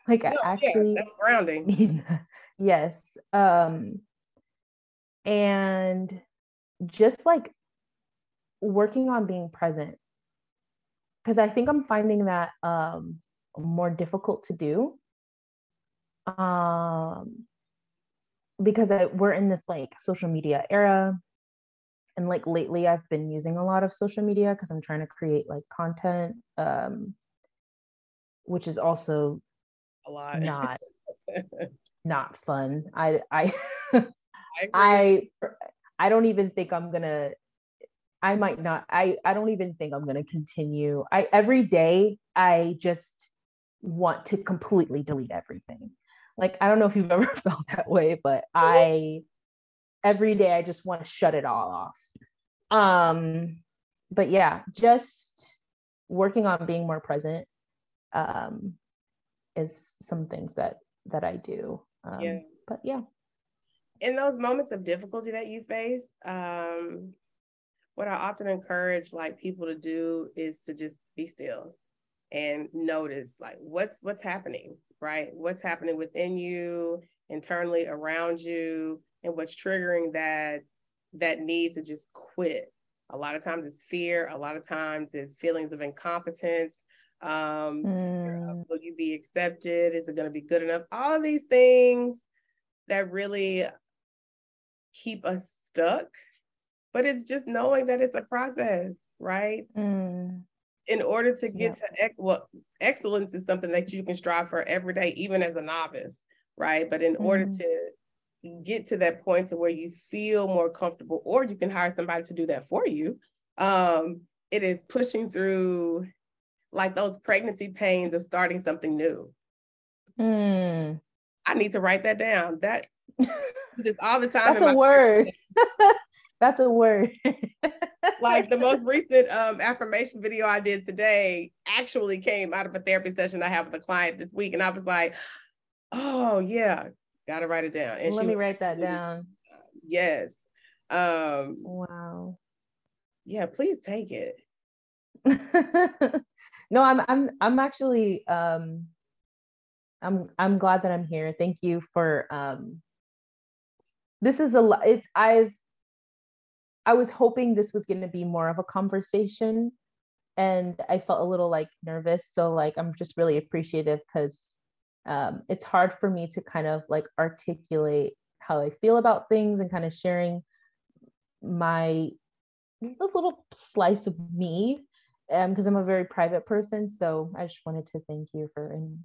like no, i actually yeah, that's grounding. yes um and just like working on being present. Because i think i'm finding that um more difficult to do um because I, we're in this like social media era and like lately i've been using a lot of social media because i'm trying to create like content um which is also a lot. Not not fun. I i I, I i don't even think i'm gonna i might not i i don't even think i'm gonna continue. I every day i just want to completely delete everything. Like, I don't know if you've ever felt that way, but I every day I just want to shut it all off. Um, but yeah, just working on being more present. Um is some things that that I do. Um, yeah. But yeah. In those moments of difficulty that you face, um, what I often encourage like people to do is to just be still and notice like what's what's happening right? What's happening within you, internally around you, and what's triggering that that need to just quit. A lot of times it's fear, a lot of times it's feelings of incompetence, Um, mm. will you be accepted? Is it going to be good enough? All of these things that really keep us stuck. But it's just knowing that it's a process, right? Mm. In order to get yeah. to ex- well, excellence is something that you can strive for every day, even as a novice, right? But in mm. order to get to that point to where you feel more comfortable, or you can hire somebody to do that for you. Um, it is pushing through like those pregnancy pains of starting something new. Mm. I need to write that down. That just all the time. That's a word. That's a word. like the most recent um, affirmation video I did today actually came out of a therapy session I have with a client this week. And I was like, oh, yeah, got to write it down. And Let me write that down. Yes. Um, wow. Yeah, please take it. No, I'm I'm I'm actually um I'm I'm glad that I'm here. Thank you for um this is a it's I've I was hoping this was going to be more of a conversation and I felt a little like nervous so like I'm just really appreciative cuz um it's hard for me to kind of like articulate how I feel about things and kind of sharing my little slice of me because um, I'm a very private person. So I just wanted to thank you for in,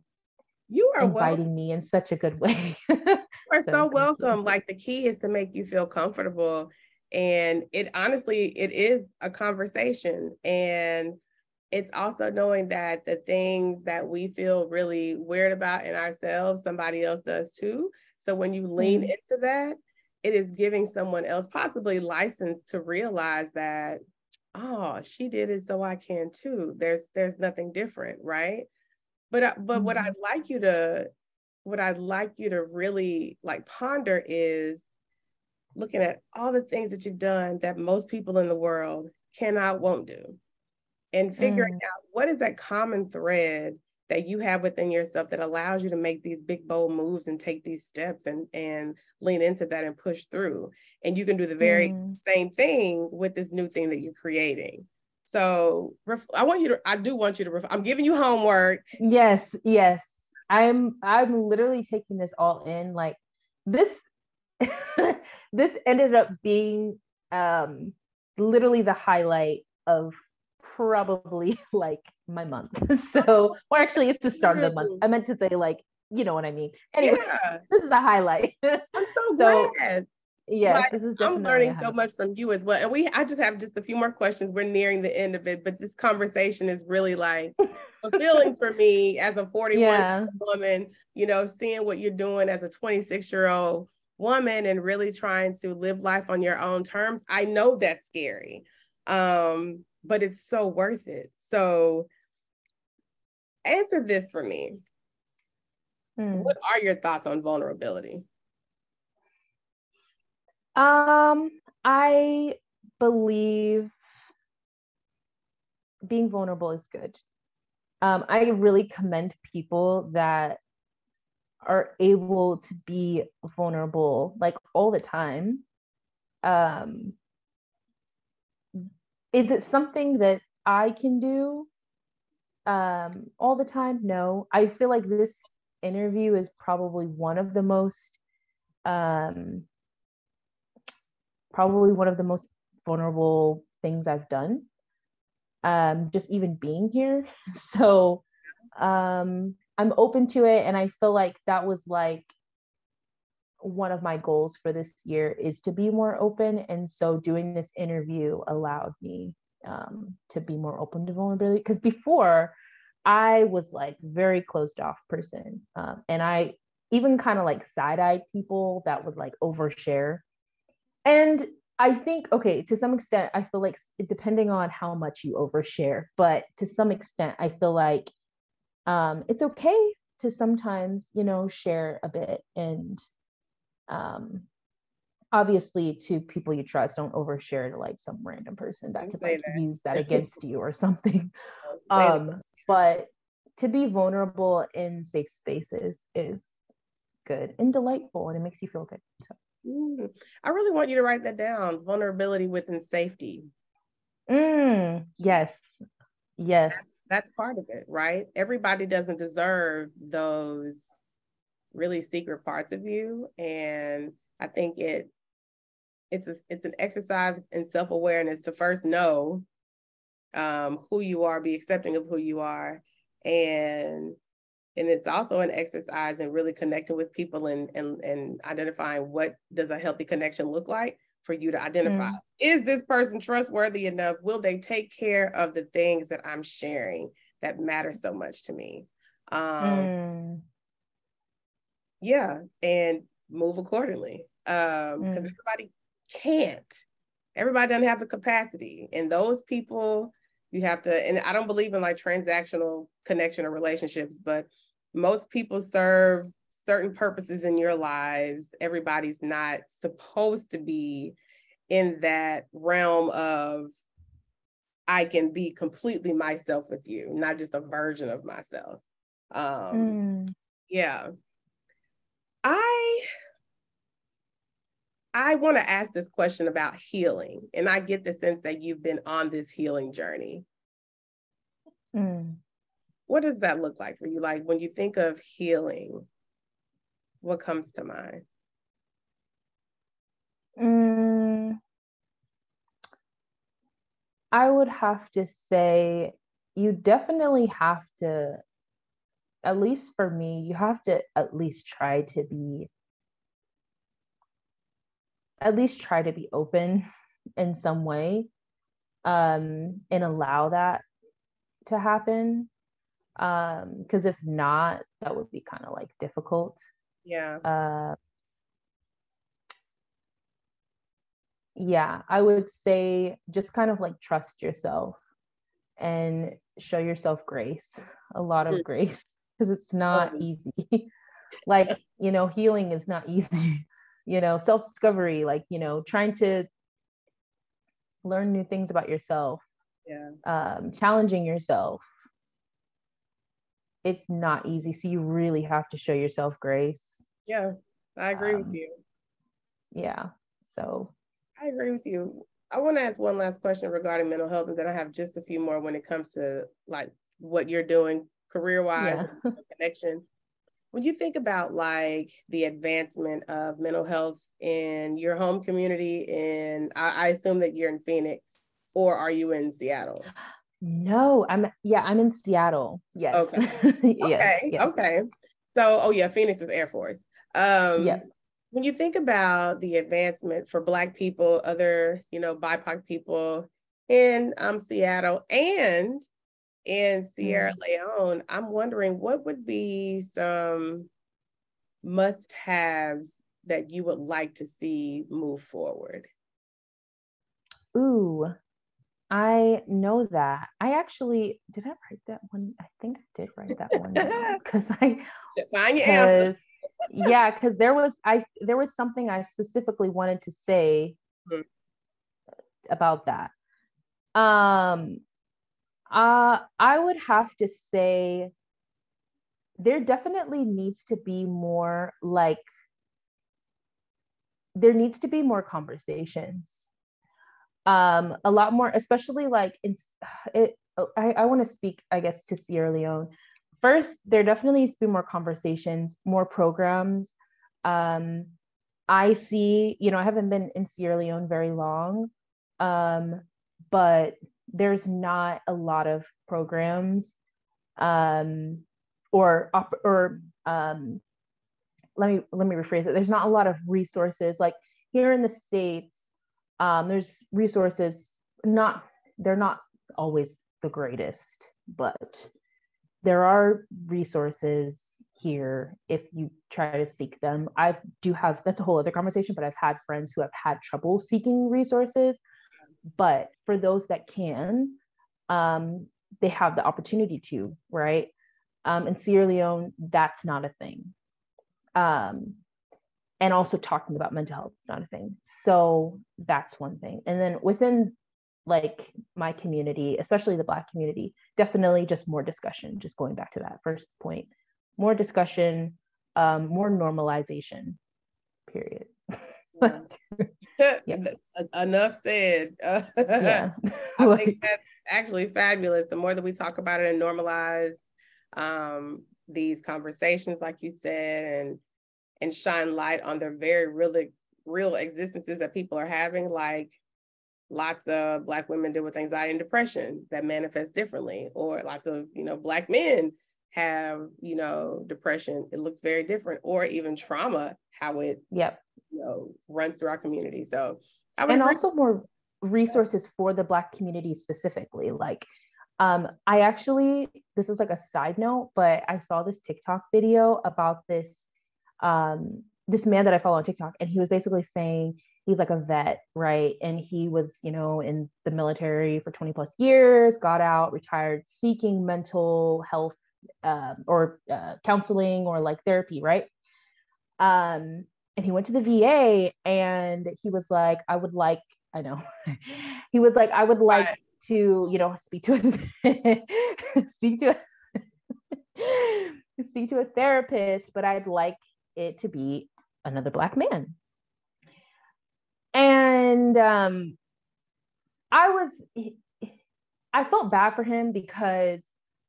you are inviting welcome. me in such a good way. you are so, so welcome. You. Like the key is to make you feel comfortable. And it honestly, it is a conversation. And it's also knowing that the things that we feel really weird about in ourselves, somebody else does too. So when you lean mm-hmm. into that, it is giving someone else possibly license to realize that oh she did it so i can too there's there's nothing different right but uh, but mm-hmm. what i'd like you to what i'd like you to really like ponder is looking at all the things that you've done that most people in the world cannot won't do and figuring mm. out what is that common thread that you have within yourself that allows you to make these big bold moves and take these steps and and lean into that and push through. And you can do the very mm. same thing with this new thing that you're creating. So i want you to i do want you to ref- i'm giving you homework. Yes yes. I'm i'm literally taking this all in like this this ended up being um literally the highlight of probably like my month. So, or actually, it's the start of the month. I meant to say like, you know what I mean. Anyway, yeah. this is a highlight. I'm so, so glad. Yes, like, this is I'm learning so much from you as well. And we, I just have just a few more questions. We're nearing the end of it, but this conversation is really like fulfilling for me as a 41 yeah. woman. You know, seeing what you're doing as a 26 year old woman and really trying to live life on your own terms. I know that's scary. Um, but it's so worth it. So answer this for me. Hmm. What are your thoughts on vulnerability? Um, I believe being vulnerable is good. Um, I really commend people that are able to be vulnerable like all the time. Um, is it something that I can do um, all the time? No. I feel like this interview is probably one of the most, um, probably one of the most vulnerable things I've done. Um, just even being here. So um, I'm open to it. And I feel like that was like one of my goals for this year is to be more open. And so doing this interview allowed me um, to be more open to vulnerability. Because before, I was like very closed off person. Um, and I even kind of like side eyed people that would like overshare. And I think, okay, to some extent, I feel like depending on how much you overshare, but to some extent, I feel like um, it's okay to sometimes, you know, share a bit and um, obviously to people you trust don't overshare to like some random person that could like that. use that against you or something um but to be vulnerable in safe spaces is good and delightful and it makes you feel good so. mm, i really want you to write that down vulnerability within safety mm, yes yes that's part of it, right? Everybody doesn't deserve those really secret parts of you. And I think it it's a, it's an exercise in self-awareness to first know um, who you are, be accepting of who you are, and and it's also an exercise in really connecting with people and and and identifying what does a healthy connection look like for you to identify. Mm. Is this person trustworthy enough? Will they take care of the things that I'm sharing that matter so much to me? Um, mm. Yeah, and move accordingly. Because um, mm. everybody can't. Everybody doesn't have the capacity, and those people you have to. And I don't believe in like transactional connection or relationships, but most people serve certain purposes in your lives. Everybody's not supposed to be in that realm of I can be completely myself with you, not just a version of myself. Um, mm. Yeah. I I want to ask this question about healing, and I get the sense that you've been on this healing journey. Mm. What does that look like for you? Like when you think of healing, what comes to mind? Mm, I would have to say you definitely have to, at least for me, you have to at least try to be at least try to be open in some way um, and allow that to happen um because if not that would be kind of like difficult. Yeah. Uh yeah i would say just kind of like trust yourself and show yourself grace a lot of mm. grace because it's not easy. Like you know healing is not easy you know self discovery like you know trying to learn new things about yourself yeah. um challenging yourself it's not easy. So you really have to show yourself grace. Yeah i agree um, with you. yeah so. I agree with you. I want to ask one last question regarding mental health and then i have just a few more when it comes to like what you're doing career wise yeah. connection when you think about like the advancement of mental health in your home community, and I, I assume that you're in Phoenix, or are you in Seattle? No, I'm yeah, I'm in Seattle. Yes. Okay. yes, okay. Yes. Okay. So, oh yeah, Phoenix was Air Force. Um, yeah. When you think about the advancement for Black people, other you know BIPOC people in um, Seattle, and in Sierra mm-hmm. Leone, I'm wondering what would be some must haves that you would like to see move forward? Ooh, I know that. I actually did I write that one? I think I did write that one because I find your answer. yeah, because there was I there was something I specifically wanted to say mm-hmm. about that. Um uh, I would have to say there definitely needs to be more like there needs to be more conversations. Um a lot more especially like in it i, I want to speak i guess to sierra leone. First there definitely needs to be more conversations more programs. Um i see you know i haven't been in sierra leone very long um but there's not a lot of programs um, or or um, let me let me rephrase it. There's not a lot of resources. Like here in the states um, there's resources not they're not always the greatest but there are resources here if you try to seek them. I do have that's a whole other conversation but i've had friends who have had trouble seeking resources but for those that can, um, they have the opportunity to, right? Um, in Sierra Leone, that's not a thing. Um, and also talking about mental health is not a thing. So that's one thing. And then within like my community, especially the Black community, definitely just more discussion, just going back to that first point, more discussion, um, more normalization, period. yeah. Enough said. yeah. I think that's actually fabulous. The more that we talk about it and normalize um, these conversations, like you said, and and shine light on the very real real existences that people are having, like lots of black women deal with anxiety and depression that manifest differently, or lots of you know black men have you know depression. It looks very different, or even trauma, how it yep you know runs through our community. So and agree. also more resources for the black community specifically like um, I actually, this is like a side note, but I saw this TikTok video about this um, this man that I follow on TikTok, and he was basically saying he's like a vet, right? And he was, you know, in the military for 20 plus years, got out, retired, seeking mental health um, or uh, counseling or like therapy, right? Um, and he went to the VA and he was like, I would like, I know, he was like, I would like right. to, you know, speak to a, speak to a, speak to a therapist, but I'd like it to be another black man. And um, I was, I felt bad for him because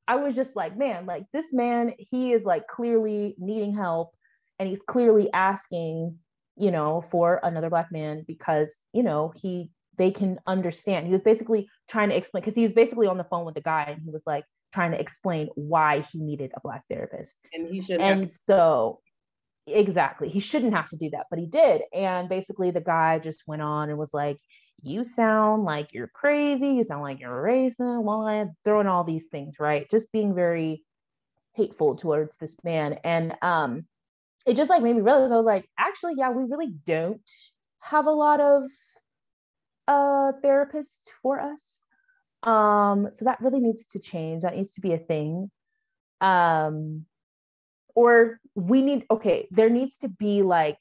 I was just like, man, like this man, he is like clearly needing help and he's clearly asking, you know, for another black man because, you know, he, they can understand. He was basically trying to explain because he was basically on the phone with the guy and he was like trying to explain why he needed a black therapist. And he should. And so exactly he shouldn't have to do that but he did and basically the guy just went on and was like you sound like you're crazy you sound like you're racist well throwing all these things right just being very hateful towards this man and um it just like made me realize i was like actually yeah we really don't have a lot of uh therapists for us. Um so that really needs to change. That needs to be a thing. Um or we need okay there needs to be like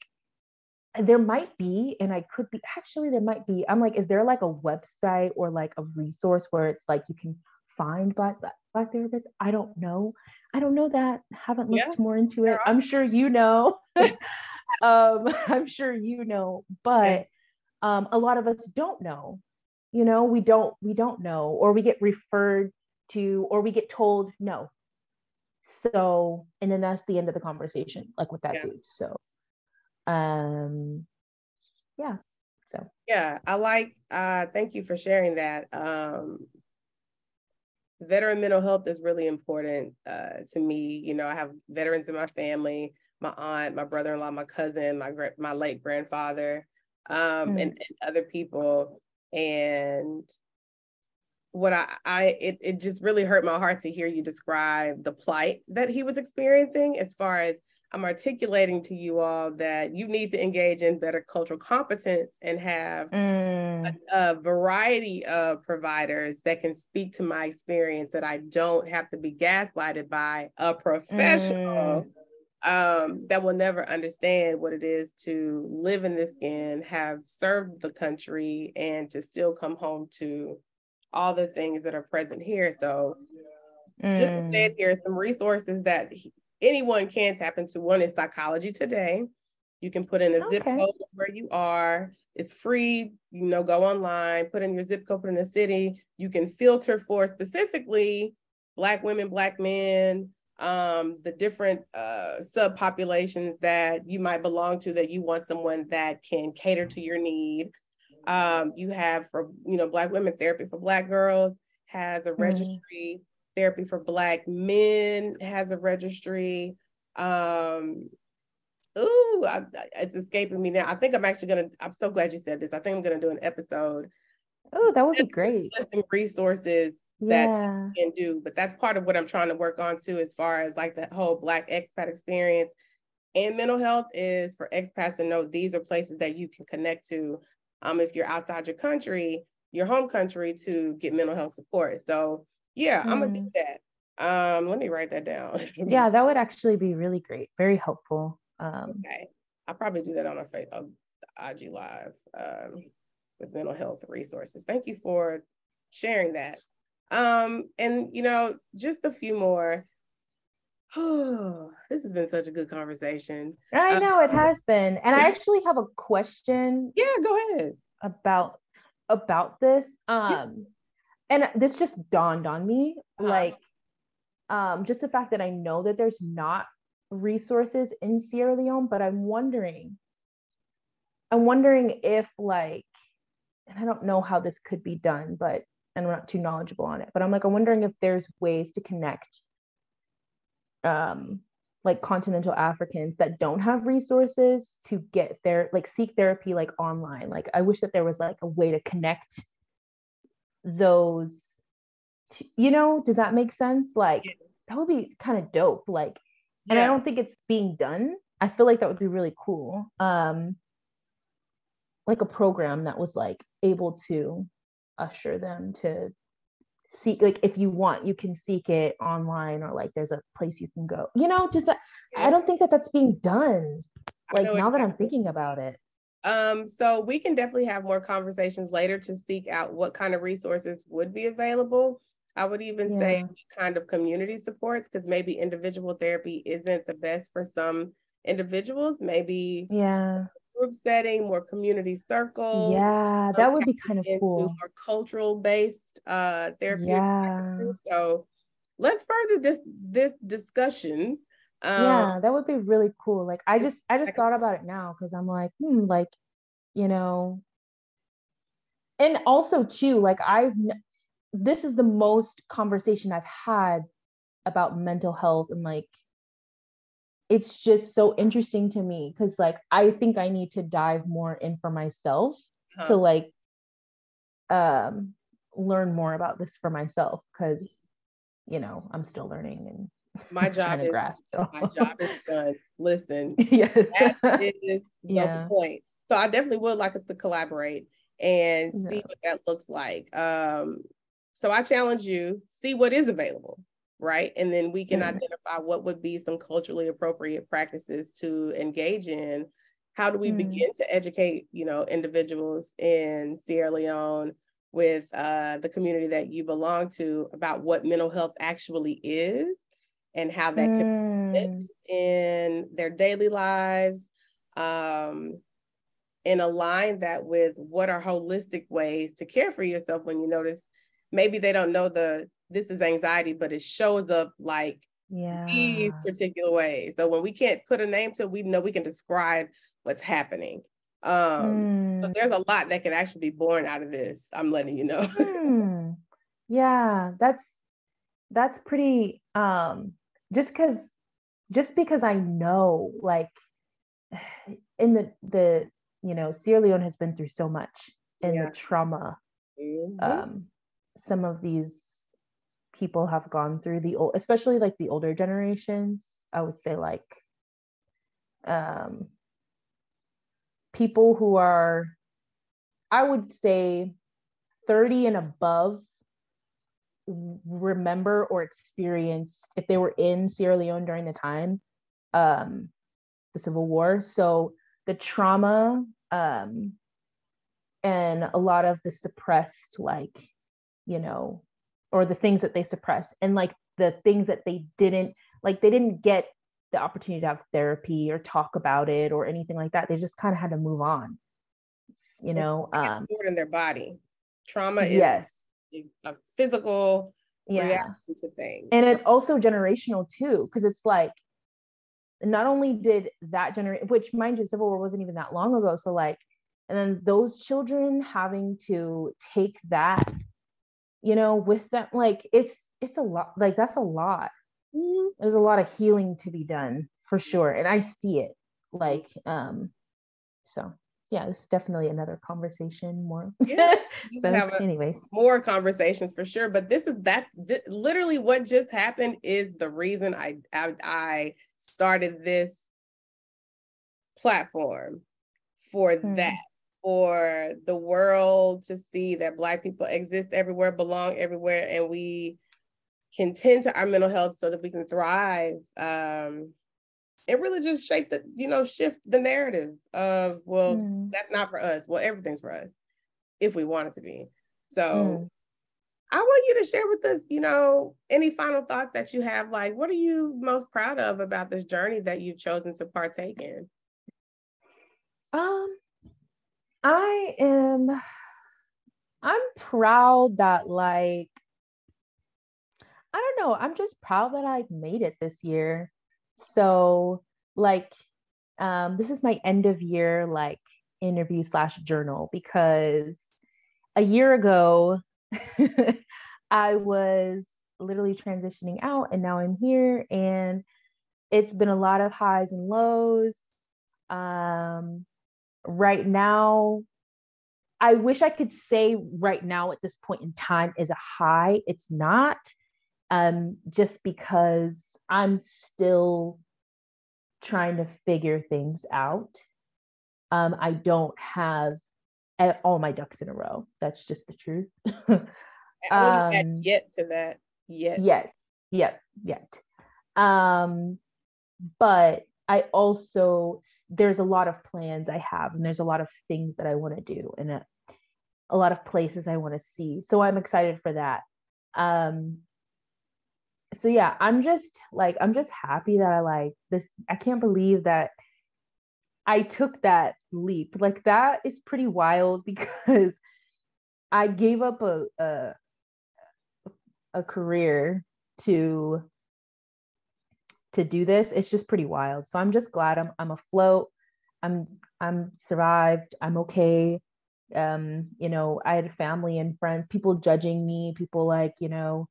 there might be and i could be actually there might be. I'm like is there like a website or like a resource where it's like you can find black black therapists? I don't know. I don't know that. Haven't looked yeah, more into it. i'm sure you know. Um i'm sure you know but um a lot of us don't know. You know we don't we don't know or we get referred to or we get told no. So and then that's the end of the conversation like with that yeah. dude. So um yeah so. Yeah i like uh thank you for sharing that. Um veteran mental health is really important uh to me you know i have veterans in my family my aunt my brother-in-law my cousin my my late grandfather um mm. and, and other people and what I, I it, it just really hurt my heart to hear you describe the plight that he was experiencing as far as I'm articulating to you all that you need to engage in better cultural competence and have mm. a, a, variety of providers that can speak to my experience that I don't have to be gaslighted by a professional mm. um, that will never understand what it is to live in this skin, have served the country, and to still come home to all the things that are present here. So mm. just said here some resources that anyone can tap into. One is Psychology Today. You can put in a okay. zip code where you are. It's free. You know, go online, put in your zip code, put in a city. You can filter for specifically Black women, Black men, um, the different uh, subpopulations that you might belong to that you want someone that can cater to your need. Um, you have for you know Black women therapy for Black girls has a mm-hmm. registry. Mm-hmm. Therapy for Black men has a registry. Um, ooh, I, it's escaping me now. I think I'm actually gonna. I'm so glad you said this. I think I'm gonna do an episode. Oh, that would be great. Some Resources that yeah. can do, but that's part of what I'm trying to work on too, as far as like the whole Black expat experience and mental health is for expats to know these are places that you can connect to um, if you're outside your country, your home country, to get mental health support. So yeah, mm. I'm gonna do mm. that. Um, let me write that down. yeah, that would actually be really great, very helpful. Um, okay, I'll probably do that on a Facebook, IG Live um, with mental health resources. Thank you for sharing that. Um, and you know, just a few more. Oh, this has been such a good conversation. I uh, know it has been. And I actually have a question. Yeah, go ahead. About about this. Um and this just dawned on me Uh-huh. like um just the fact that i know that there's not resources in sierra leone but i'm wondering i'm wondering if like and i don't know how this could be done but and i'm not too knowledgeable on it but i'm like i'm wondering if there's ways to connect um like continental africans that don't have resources to get their like seek therapy like online like i wish that there was like a way to connect those t- you know does that make sense? Like Yes. that would be kind of dope like and i don't think it's being done. I feel like that would be really cool um like a program that was like able to usher them to seek like if you want you can seek it online or like there's a place you can go. You know just that i don't think that that's being done. Like now that i'm thinking about it Um, so we can definitely have more conversations later to seek out what kind of resources would be available. I would even say Yeah. what kind of community supports, because maybe individual therapy isn't the best for some individuals, maybe yeah group setting, more community circle. yeah um, that would be kind of into cool more cultural based uh therapeutic Yeah. practices. So let's further this this discussion. Um, yeah that would be really cool like i just i just thought about it now because i'm like hmm like you know and also too like i've this is the most conversation i've had about mental health and like it's just so interesting to me because like i think i need to dive more in for myself uh, to like um learn more about this for myself because you know i'm still learning and my job is my job is done. Listen, yes that is Yeah. the point. So I definitely would like us to collaborate and see what that looks like. Um, so I challenge you, see what is available, right? And then we can identify what would be some culturally appropriate practices to engage in. How do we Mm. begin to educate, you know, individuals in Sierra Leone with uh, the community that you belong to about what mental health actually is and how that can Mm. fit in their daily lives um, and align that with what are holistic ways to care for yourself when you notice maybe they don't know the this is anxiety but it shows up like these yeah particular ways so when we can't put a name to it we know we can describe what's happening um so Mm. there's a lot that can actually be born out of this i'm letting you know Hmm. yeah that's that's pretty um just because just because i know like in the the you know sierra leone has been through so much in Yeah. the trauma Mhm. um some of these people have gone through the old especially like the older generations i would say like um people who are i would say 30 and above remember or experienced if they were in sierra leone during the time um the civil war. So the trauma um and a lot of the suppressed like you know or the things that they suppress and like the things that they didn't like they didn't get the opportunity to have therapy or talk about it or anything like that. They just kind of had to move on you know um stored in their body. Trauma is yes a physical yeah reaction to things. and it's also generational too because it's like not only did that generate which mind you civil war wasn't even that long ago so like and then those children having to take that you know with them like it's it's a lot like that's a lot Mhm. there's a lot of healing to be done for sure and i see it like um so yeah it's definitely another conversation more Yeah, so a- anyways more conversations for sure. But this is that thi- literally what just happened is the reason I, I I started this platform for Hmm. that for the world to see that black people exist everywhere belong everywhere and we can tend to our mental health so that we can thrive um and really just shaped the you know shift the narrative of well Mm, that's not for us well everything's for us if we want it to be so mm. I want you to share with us, you know, any final thoughts that you have. Like, what are you most proud of about this journey that you've chosen to partake in? Um, I am. I'm proud that like I don't know, I'm just proud that I made it this year. So like um this is my end of year like interview slash journal because a year ago I was literally transitioning out and now I'm here and it's been a lot of highs and lows. Um right now I wish I could say right now at this point in time is a high. It's not, um, just because I'm still trying to figure things out. Um, I don't have all my ducks in a row. That's just the truth. um, yet to that yet. Yet, yet, yet. Um, but I also there's a lot of plans I have, and there's a lot of things that I want to do, and a, a lot of places I want to see. So I'm excited for that. Um, so yeah, I'm just like I'm just happy that I like this. I can't believe that I took that leap. Like that is pretty wild because I gave up a a, a career to to do this. It's just pretty wild. So I'm just glad I'm I'm afloat. I'm I'm survived. I'm okay um you know i had family and friends people judging me people like you know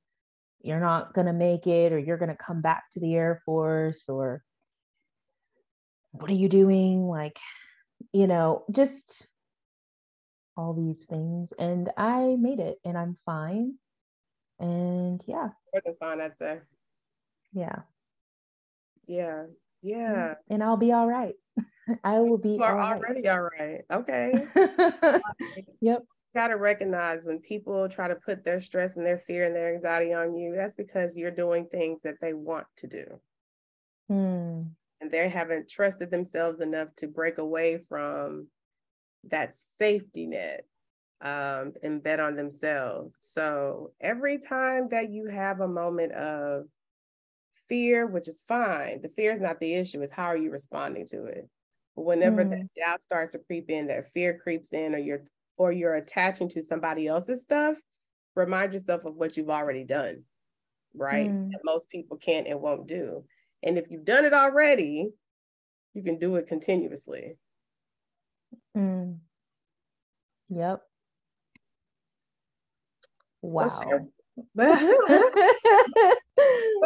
you're not going to make it or you're going to come back to the air force or what are you doing? Like you know just all these things. And i made it and i'm fine. And yeah. More than fine i'd say yeah. Yeah. Yeah. And i'll be all right. I will be you are all already right. all right. Okay. yep. Got to recognize when people try to put their stress and their fear and their anxiety on you, that's because you're doing things that they want to do. Hmm. And they haven't trusted themselves enough to break away from that safety net um, and bet on themselves. So every time that you have a moment of fear, which is fine, the fear is not the issue, it's how are you responding to it? whenever mm. that doubt starts to creep in, that fear creeps in, or you're or you're attaching to somebody else's stuff, remind yourself of what you've already done, right? Mm. That most people can't and won't do. And if you've done it already, you can do it continuously. Mm. Yep. Wow. but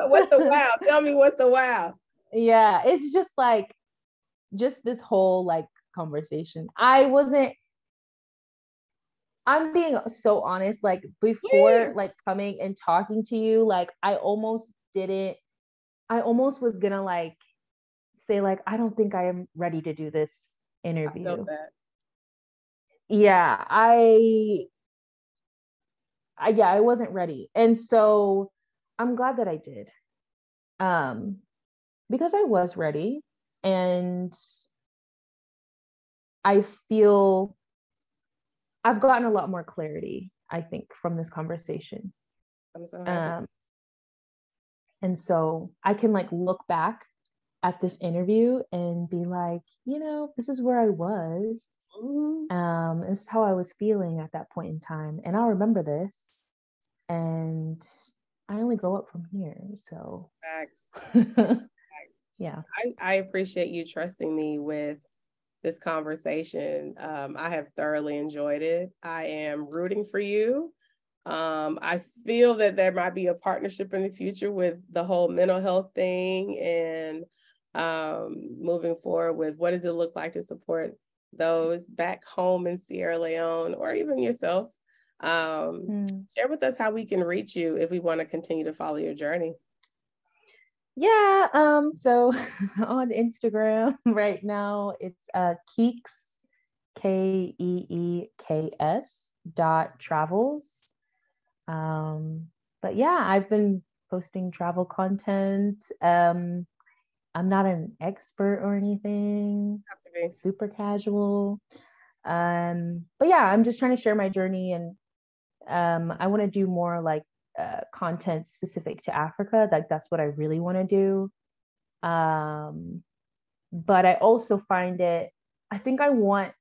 what's the wow? Tell me what's the wow. Yeah, it's just like just this whole like conversation. I wasn't I'm being so honest like before yeah. like coming and talking to you like I almost didn't I almost was going to like say like I don't think I am ready to do this interview. I yeah, I I yeah, I wasn't ready. And so I'm glad that I did. Um because I was ready and I feel I've gotten a lot more clarity, I think, from this conversation. So um, and so I can like look back at this interview and be like, you know, this is where I was. Mm-hmm. Um, this is how I was feeling at that point in time. And I'll remember this. And I only grow up from here. So yeah I, I appreciate you trusting me with this conversation. Um, i have thoroughly enjoyed it. I am rooting for you. Um, i feel that there might be a partnership in the future with the whole mental health thing and um, moving forward with what does it look like to support those back home in sierra leone or even yourself. Um, mm. share with us how we can reach you if we want to continue to follow your journey yeah um so on instagram right now it's uh keeks k-e-e-k-s dot travels. Um but yeah i've been posting travel content. Um i'm not an expert or anything. Super casual. Um but yeah i'm just trying to share my journey and um i want to do more like uh, content specific to Africa. Like that's what I really want to do. Um, but I also find it. I think I want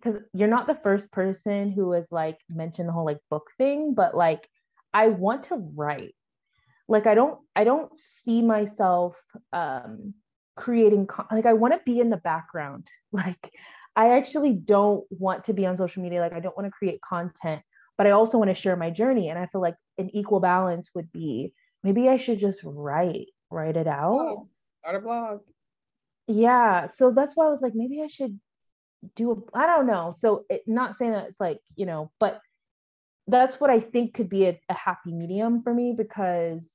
because you're not the first person who has like mentioned the whole like book thing, but like I want to write. Like I don't I don't see myself um creating con- like I want to be in the background. Like I actually don't want to be on social media. Like I don't want to create content, but I also want to share my journey. And I feel like an equal balance would be maybe I should just write, write it out. Oh, start a blog. Yeah. So that's why I was like, maybe I should do a, I don't know. So it, not saying that it's like, you know, but that's what I think could be a, a happy medium for me because,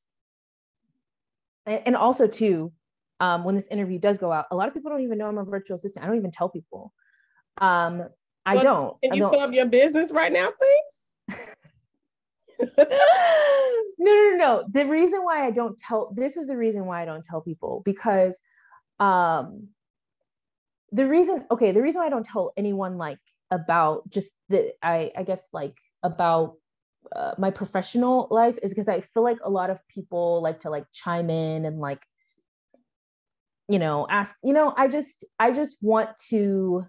and, and also too, um, when this interview does go out, a lot of people don't even know I'm a virtual assistant. I don't even tell people. Um, I well, don't. Can you don't. plug your business right now, please? no, no, no. The reason why I don't tell this is the reason why I don't tell people because um the reason okay, the reason I don't tell anyone like about just the I I guess like about uh, my professional life is because I feel like a lot of people like to like chime in and like you know ask you know I just I just want to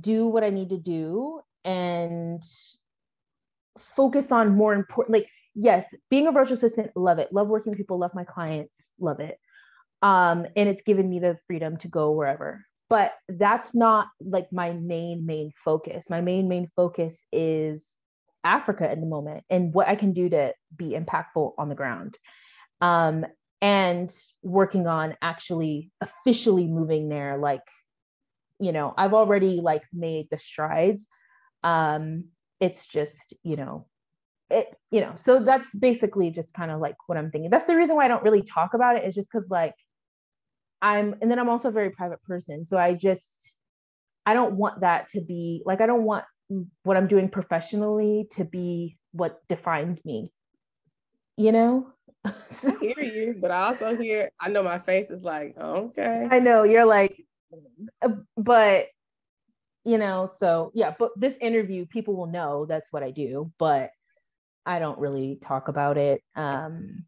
do what I need to do and focus on more important like yes being a virtual assistant love it. Love working with people love my clients love it. Um and it's given me the freedom to go wherever. But that's not like my main main focus. My main main focus is africa at the moment and what i can do to be impactful on the ground. Um and working on actually officially moving there like you know i've already like made the strides. Um it's just you know it you know so that's basically just kind of like what i'm thinking that's the reason why i don't really talk about it is just because like i'm and then i'm also a very private person so i just i don't want that to be like i don't want what i'm doing professionally to be what defines me you know so, I hear you, but I also hear I know my face is like, okay. I know you're like, uh, but you know, so yeah, but this interview, people will know that's what I do, but I don't really talk about it. Um,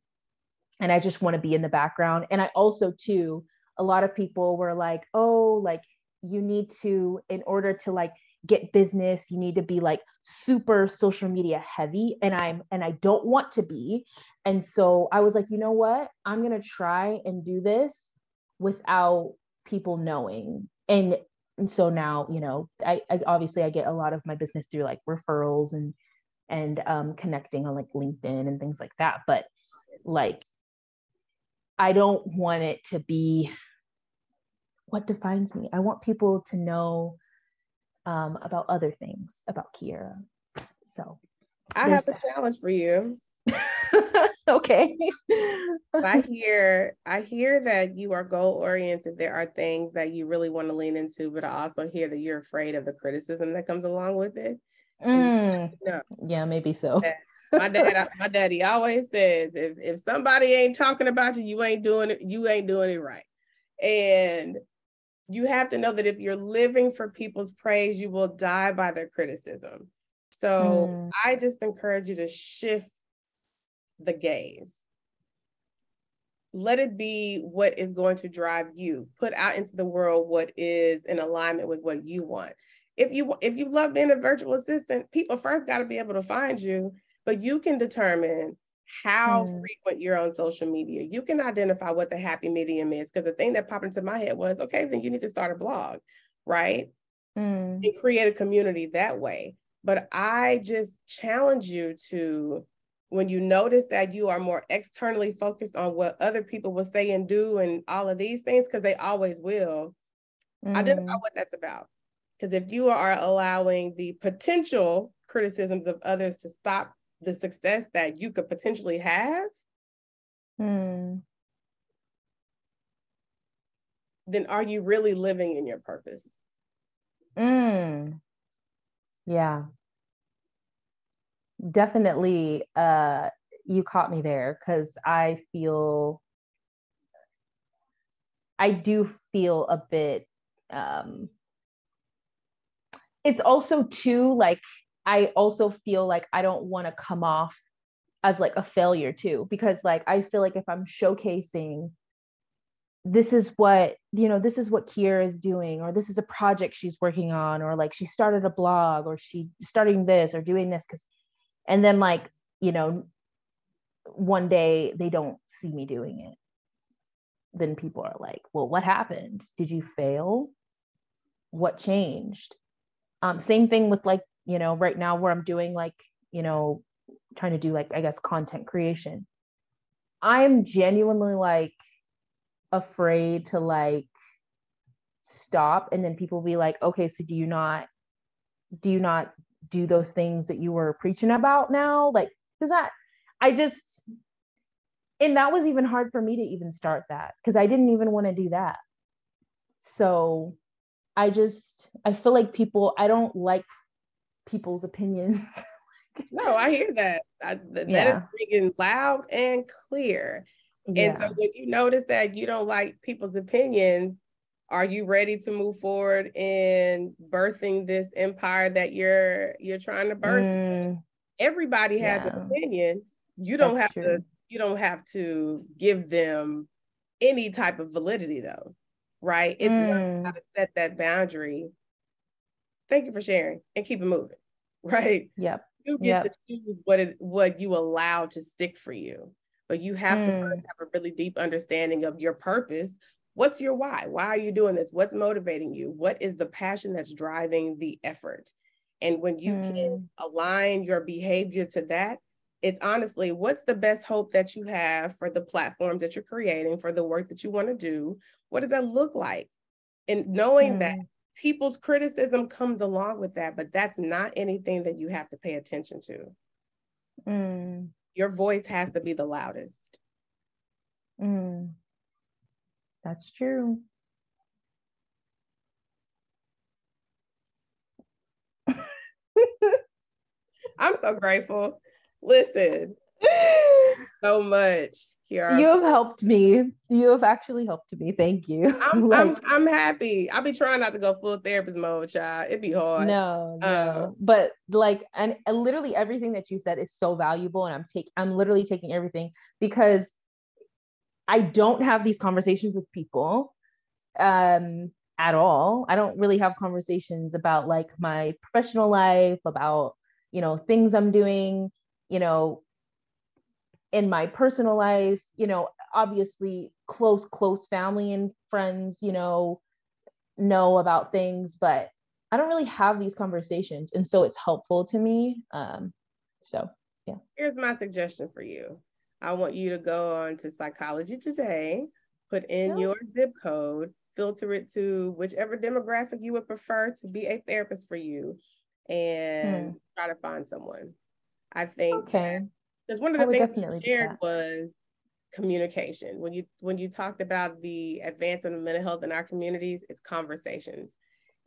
and I just want to be in the background. And I also, too, a lot of people were like, oh, like you need to, in order to like get business, you need to be like super social media heavy. And I'm, and I don't want to be. And so I was like, you know what? I'm going to try and do this without people knowing. And and so now you know I, I, obviously i get a lot of my business through like referrals and and um, connecting on like linkedin and things like that. But like i don't want it to be what defines me. I want people to know um, about other things about kiera. So i have a challenge for you okay. I hear I hear that you are goal oriented. There are things that you really want to lean into, but I also hear that you're afraid of the criticism that comes along with it. Mm, no. Yeah, maybe so. my dad, my daddy always says, if, if somebody ain't talking about you, you ain't doing it, you ain't doing it right. And you have to know that if you're living for people's praise, you will die by their criticism. So mm. I just encourage you to shift the gaze. Let it be what is going to drive you. Put out into the world what is in alignment with what you want. If you if you love being a virtual assistant, people first got to be able to find you, but you can determine how mm. frequent you're on social media. You can identify what the happy medium is. Because the thing that popped into my head was, okay, then you need to start a blog, right? Mm. And create a community that way. But I just challenge you to when you notice that you are more externally focused on what other people will say and do and all of these things, because they always will, mm. identify what that's about. Because if you are allowing the potential criticisms of others to stop the success that you could potentially have, mm. then are you really living in your purpose? Mm. Yeah definitely uh you caught me there because I feel I do feel a bit um it's also too like I also feel like I don't want to come off as like a failure too because like I feel like if I'm showcasing this is what you know this is what Kiera is doing or this is a project she's working on or like she started a blog or she starting this or doing this because and then like you know one day they don't see me doing it. Then people are like well what happened? Did you fail? What changed? Um same thing with like you know right now where i'm doing like you know trying to do like i guess content creation. I'm genuinely like afraid to like stop and then people be like okay so do you not do you not do those things that you were preaching about now? Like because that i just and that was even hard for me to even start that because i didn't even want to do that. So i just i feel like people i don't like people's opinions. No i hear that. I, that yeah. is speaking loud and clear. Yeah. And so when you notice that you don't like people's opinions, are you ready to move forward in birthing this empire that you're you're trying to birth? Mm. Everybody has yeah. an opinion. You don't That's have true. to you don't have to give them any type of validity though, right? It's mm. how to set that boundary. Thank you for sharing and keep it moving, right? Yep. You get yep. to choose what it what you allow to stick for you but you have mm. to first have a really deep understanding of your purpose. What's your why? Why are you doing this? What's motivating you? What is the passion that's driving the effort? And when you mm. can align your behavior to that, it's honestly what's the best hope that you have for the platform that you're creating, for the work that you want to do? What does that look like? And knowing mm. that people's criticism comes along with that, but that's not anything that you have to pay attention to. Mm your voice has to be the loudest. Mm, that's true. I'm so grateful. Listen, so much. Here you have helped me. You have actually helped me. Thank you. I'm, like, I'm, I'm happy. I'll be trying not to go full therapist mode, child. It'd be hard. No, no. Um, but like, and, and literally everything that you said is so valuable, and I'm taking. I'm literally taking everything because I don't have these conversations with people um, at all. I don't really have conversations about like my professional life, about you know things I'm doing. You know, in my personal life, you know, obviously close, close family and friends, you know, know about things, but I don't really have these conversations. And so it's helpful to me. Um, so yeah. Here's my suggestion for you. I want you to go on to Psychology Today, put in your zip code, filter it to whichever demographic you would prefer to be a therapist for you, and hmm. try to find someone. I think okay. Because one of the things you shared was communication. When you when you talked about the advancement of mental health in our communities, it's conversations.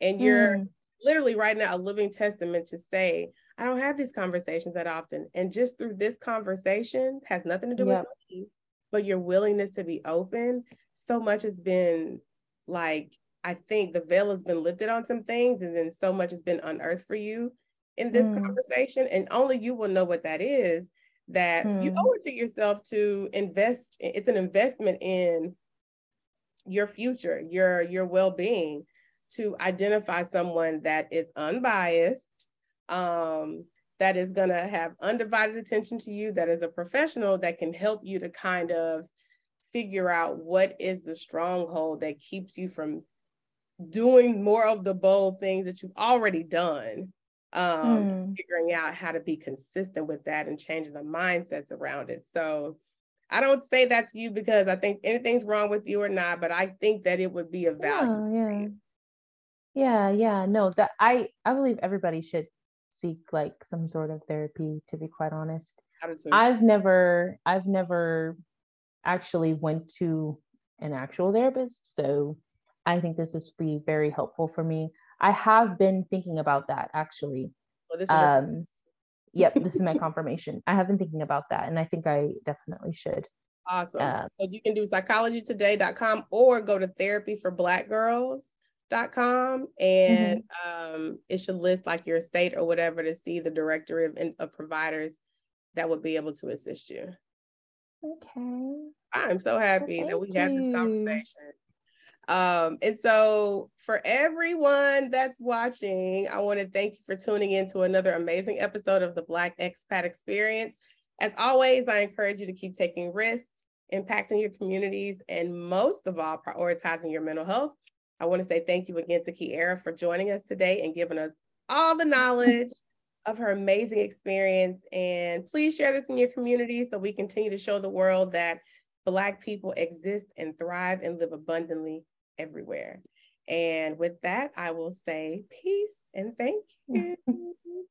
And you're mm. literally right now a living testament to say, I don't have these conversations that often. And just through this conversation has nothing to do yep. with me, but your willingness to be open. So much has been like, I think the veil has been lifted on some things, and then so much has been unearthed for you in this mm. conversation. And only you will know what that is that mm. you hmm. owe it to yourself to invest it's an investment in your future your your well-being to identify someone that is unbiased um, that is going to have undivided attention to you that is a professional that can help you to kind of figure out what is the stronghold that keeps you from doing more of the bold things that you've already done um, mm. figuring out how to be consistent with that and changing the mindsets around it. So I don't say that to you because I think anything's wrong with you or not, but I think that it would be a value. Oh, yeah. Yeah, yeah. No, that I I believe everybody should seek like some sort of therapy to be quite honest. I've never I've never actually went to an actual therapist, so I think this is be very helpful for me. I have been thinking about that actually. Well, this is um, your- yep, this is my confirmation. I have been thinking about that, and I think I definitely should. Awesome. Uh, so you can do psychologytoday.com or go to therapyforblackgirls.com and mm-hmm. um, it should list like your state or whatever to see the directory of, of providers that would be able to assist you. Okay. I'm so happy well, that we had this conversation. Um, and so, for everyone that's watching, I want to thank you for tuning in to another amazing episode of the Black Expat Experience. As always, I encourage you to keep taking risks, impacting your communities, and most of all, prioritizing your mental health. I want to say thank you again to Kiera for joining us today and giving us all the knowledge of her amazing experience. And please share this in your community so we continue to show the world that Black people exist and thrive and live abundantly everywhere. And with that, I will say peace and thank you.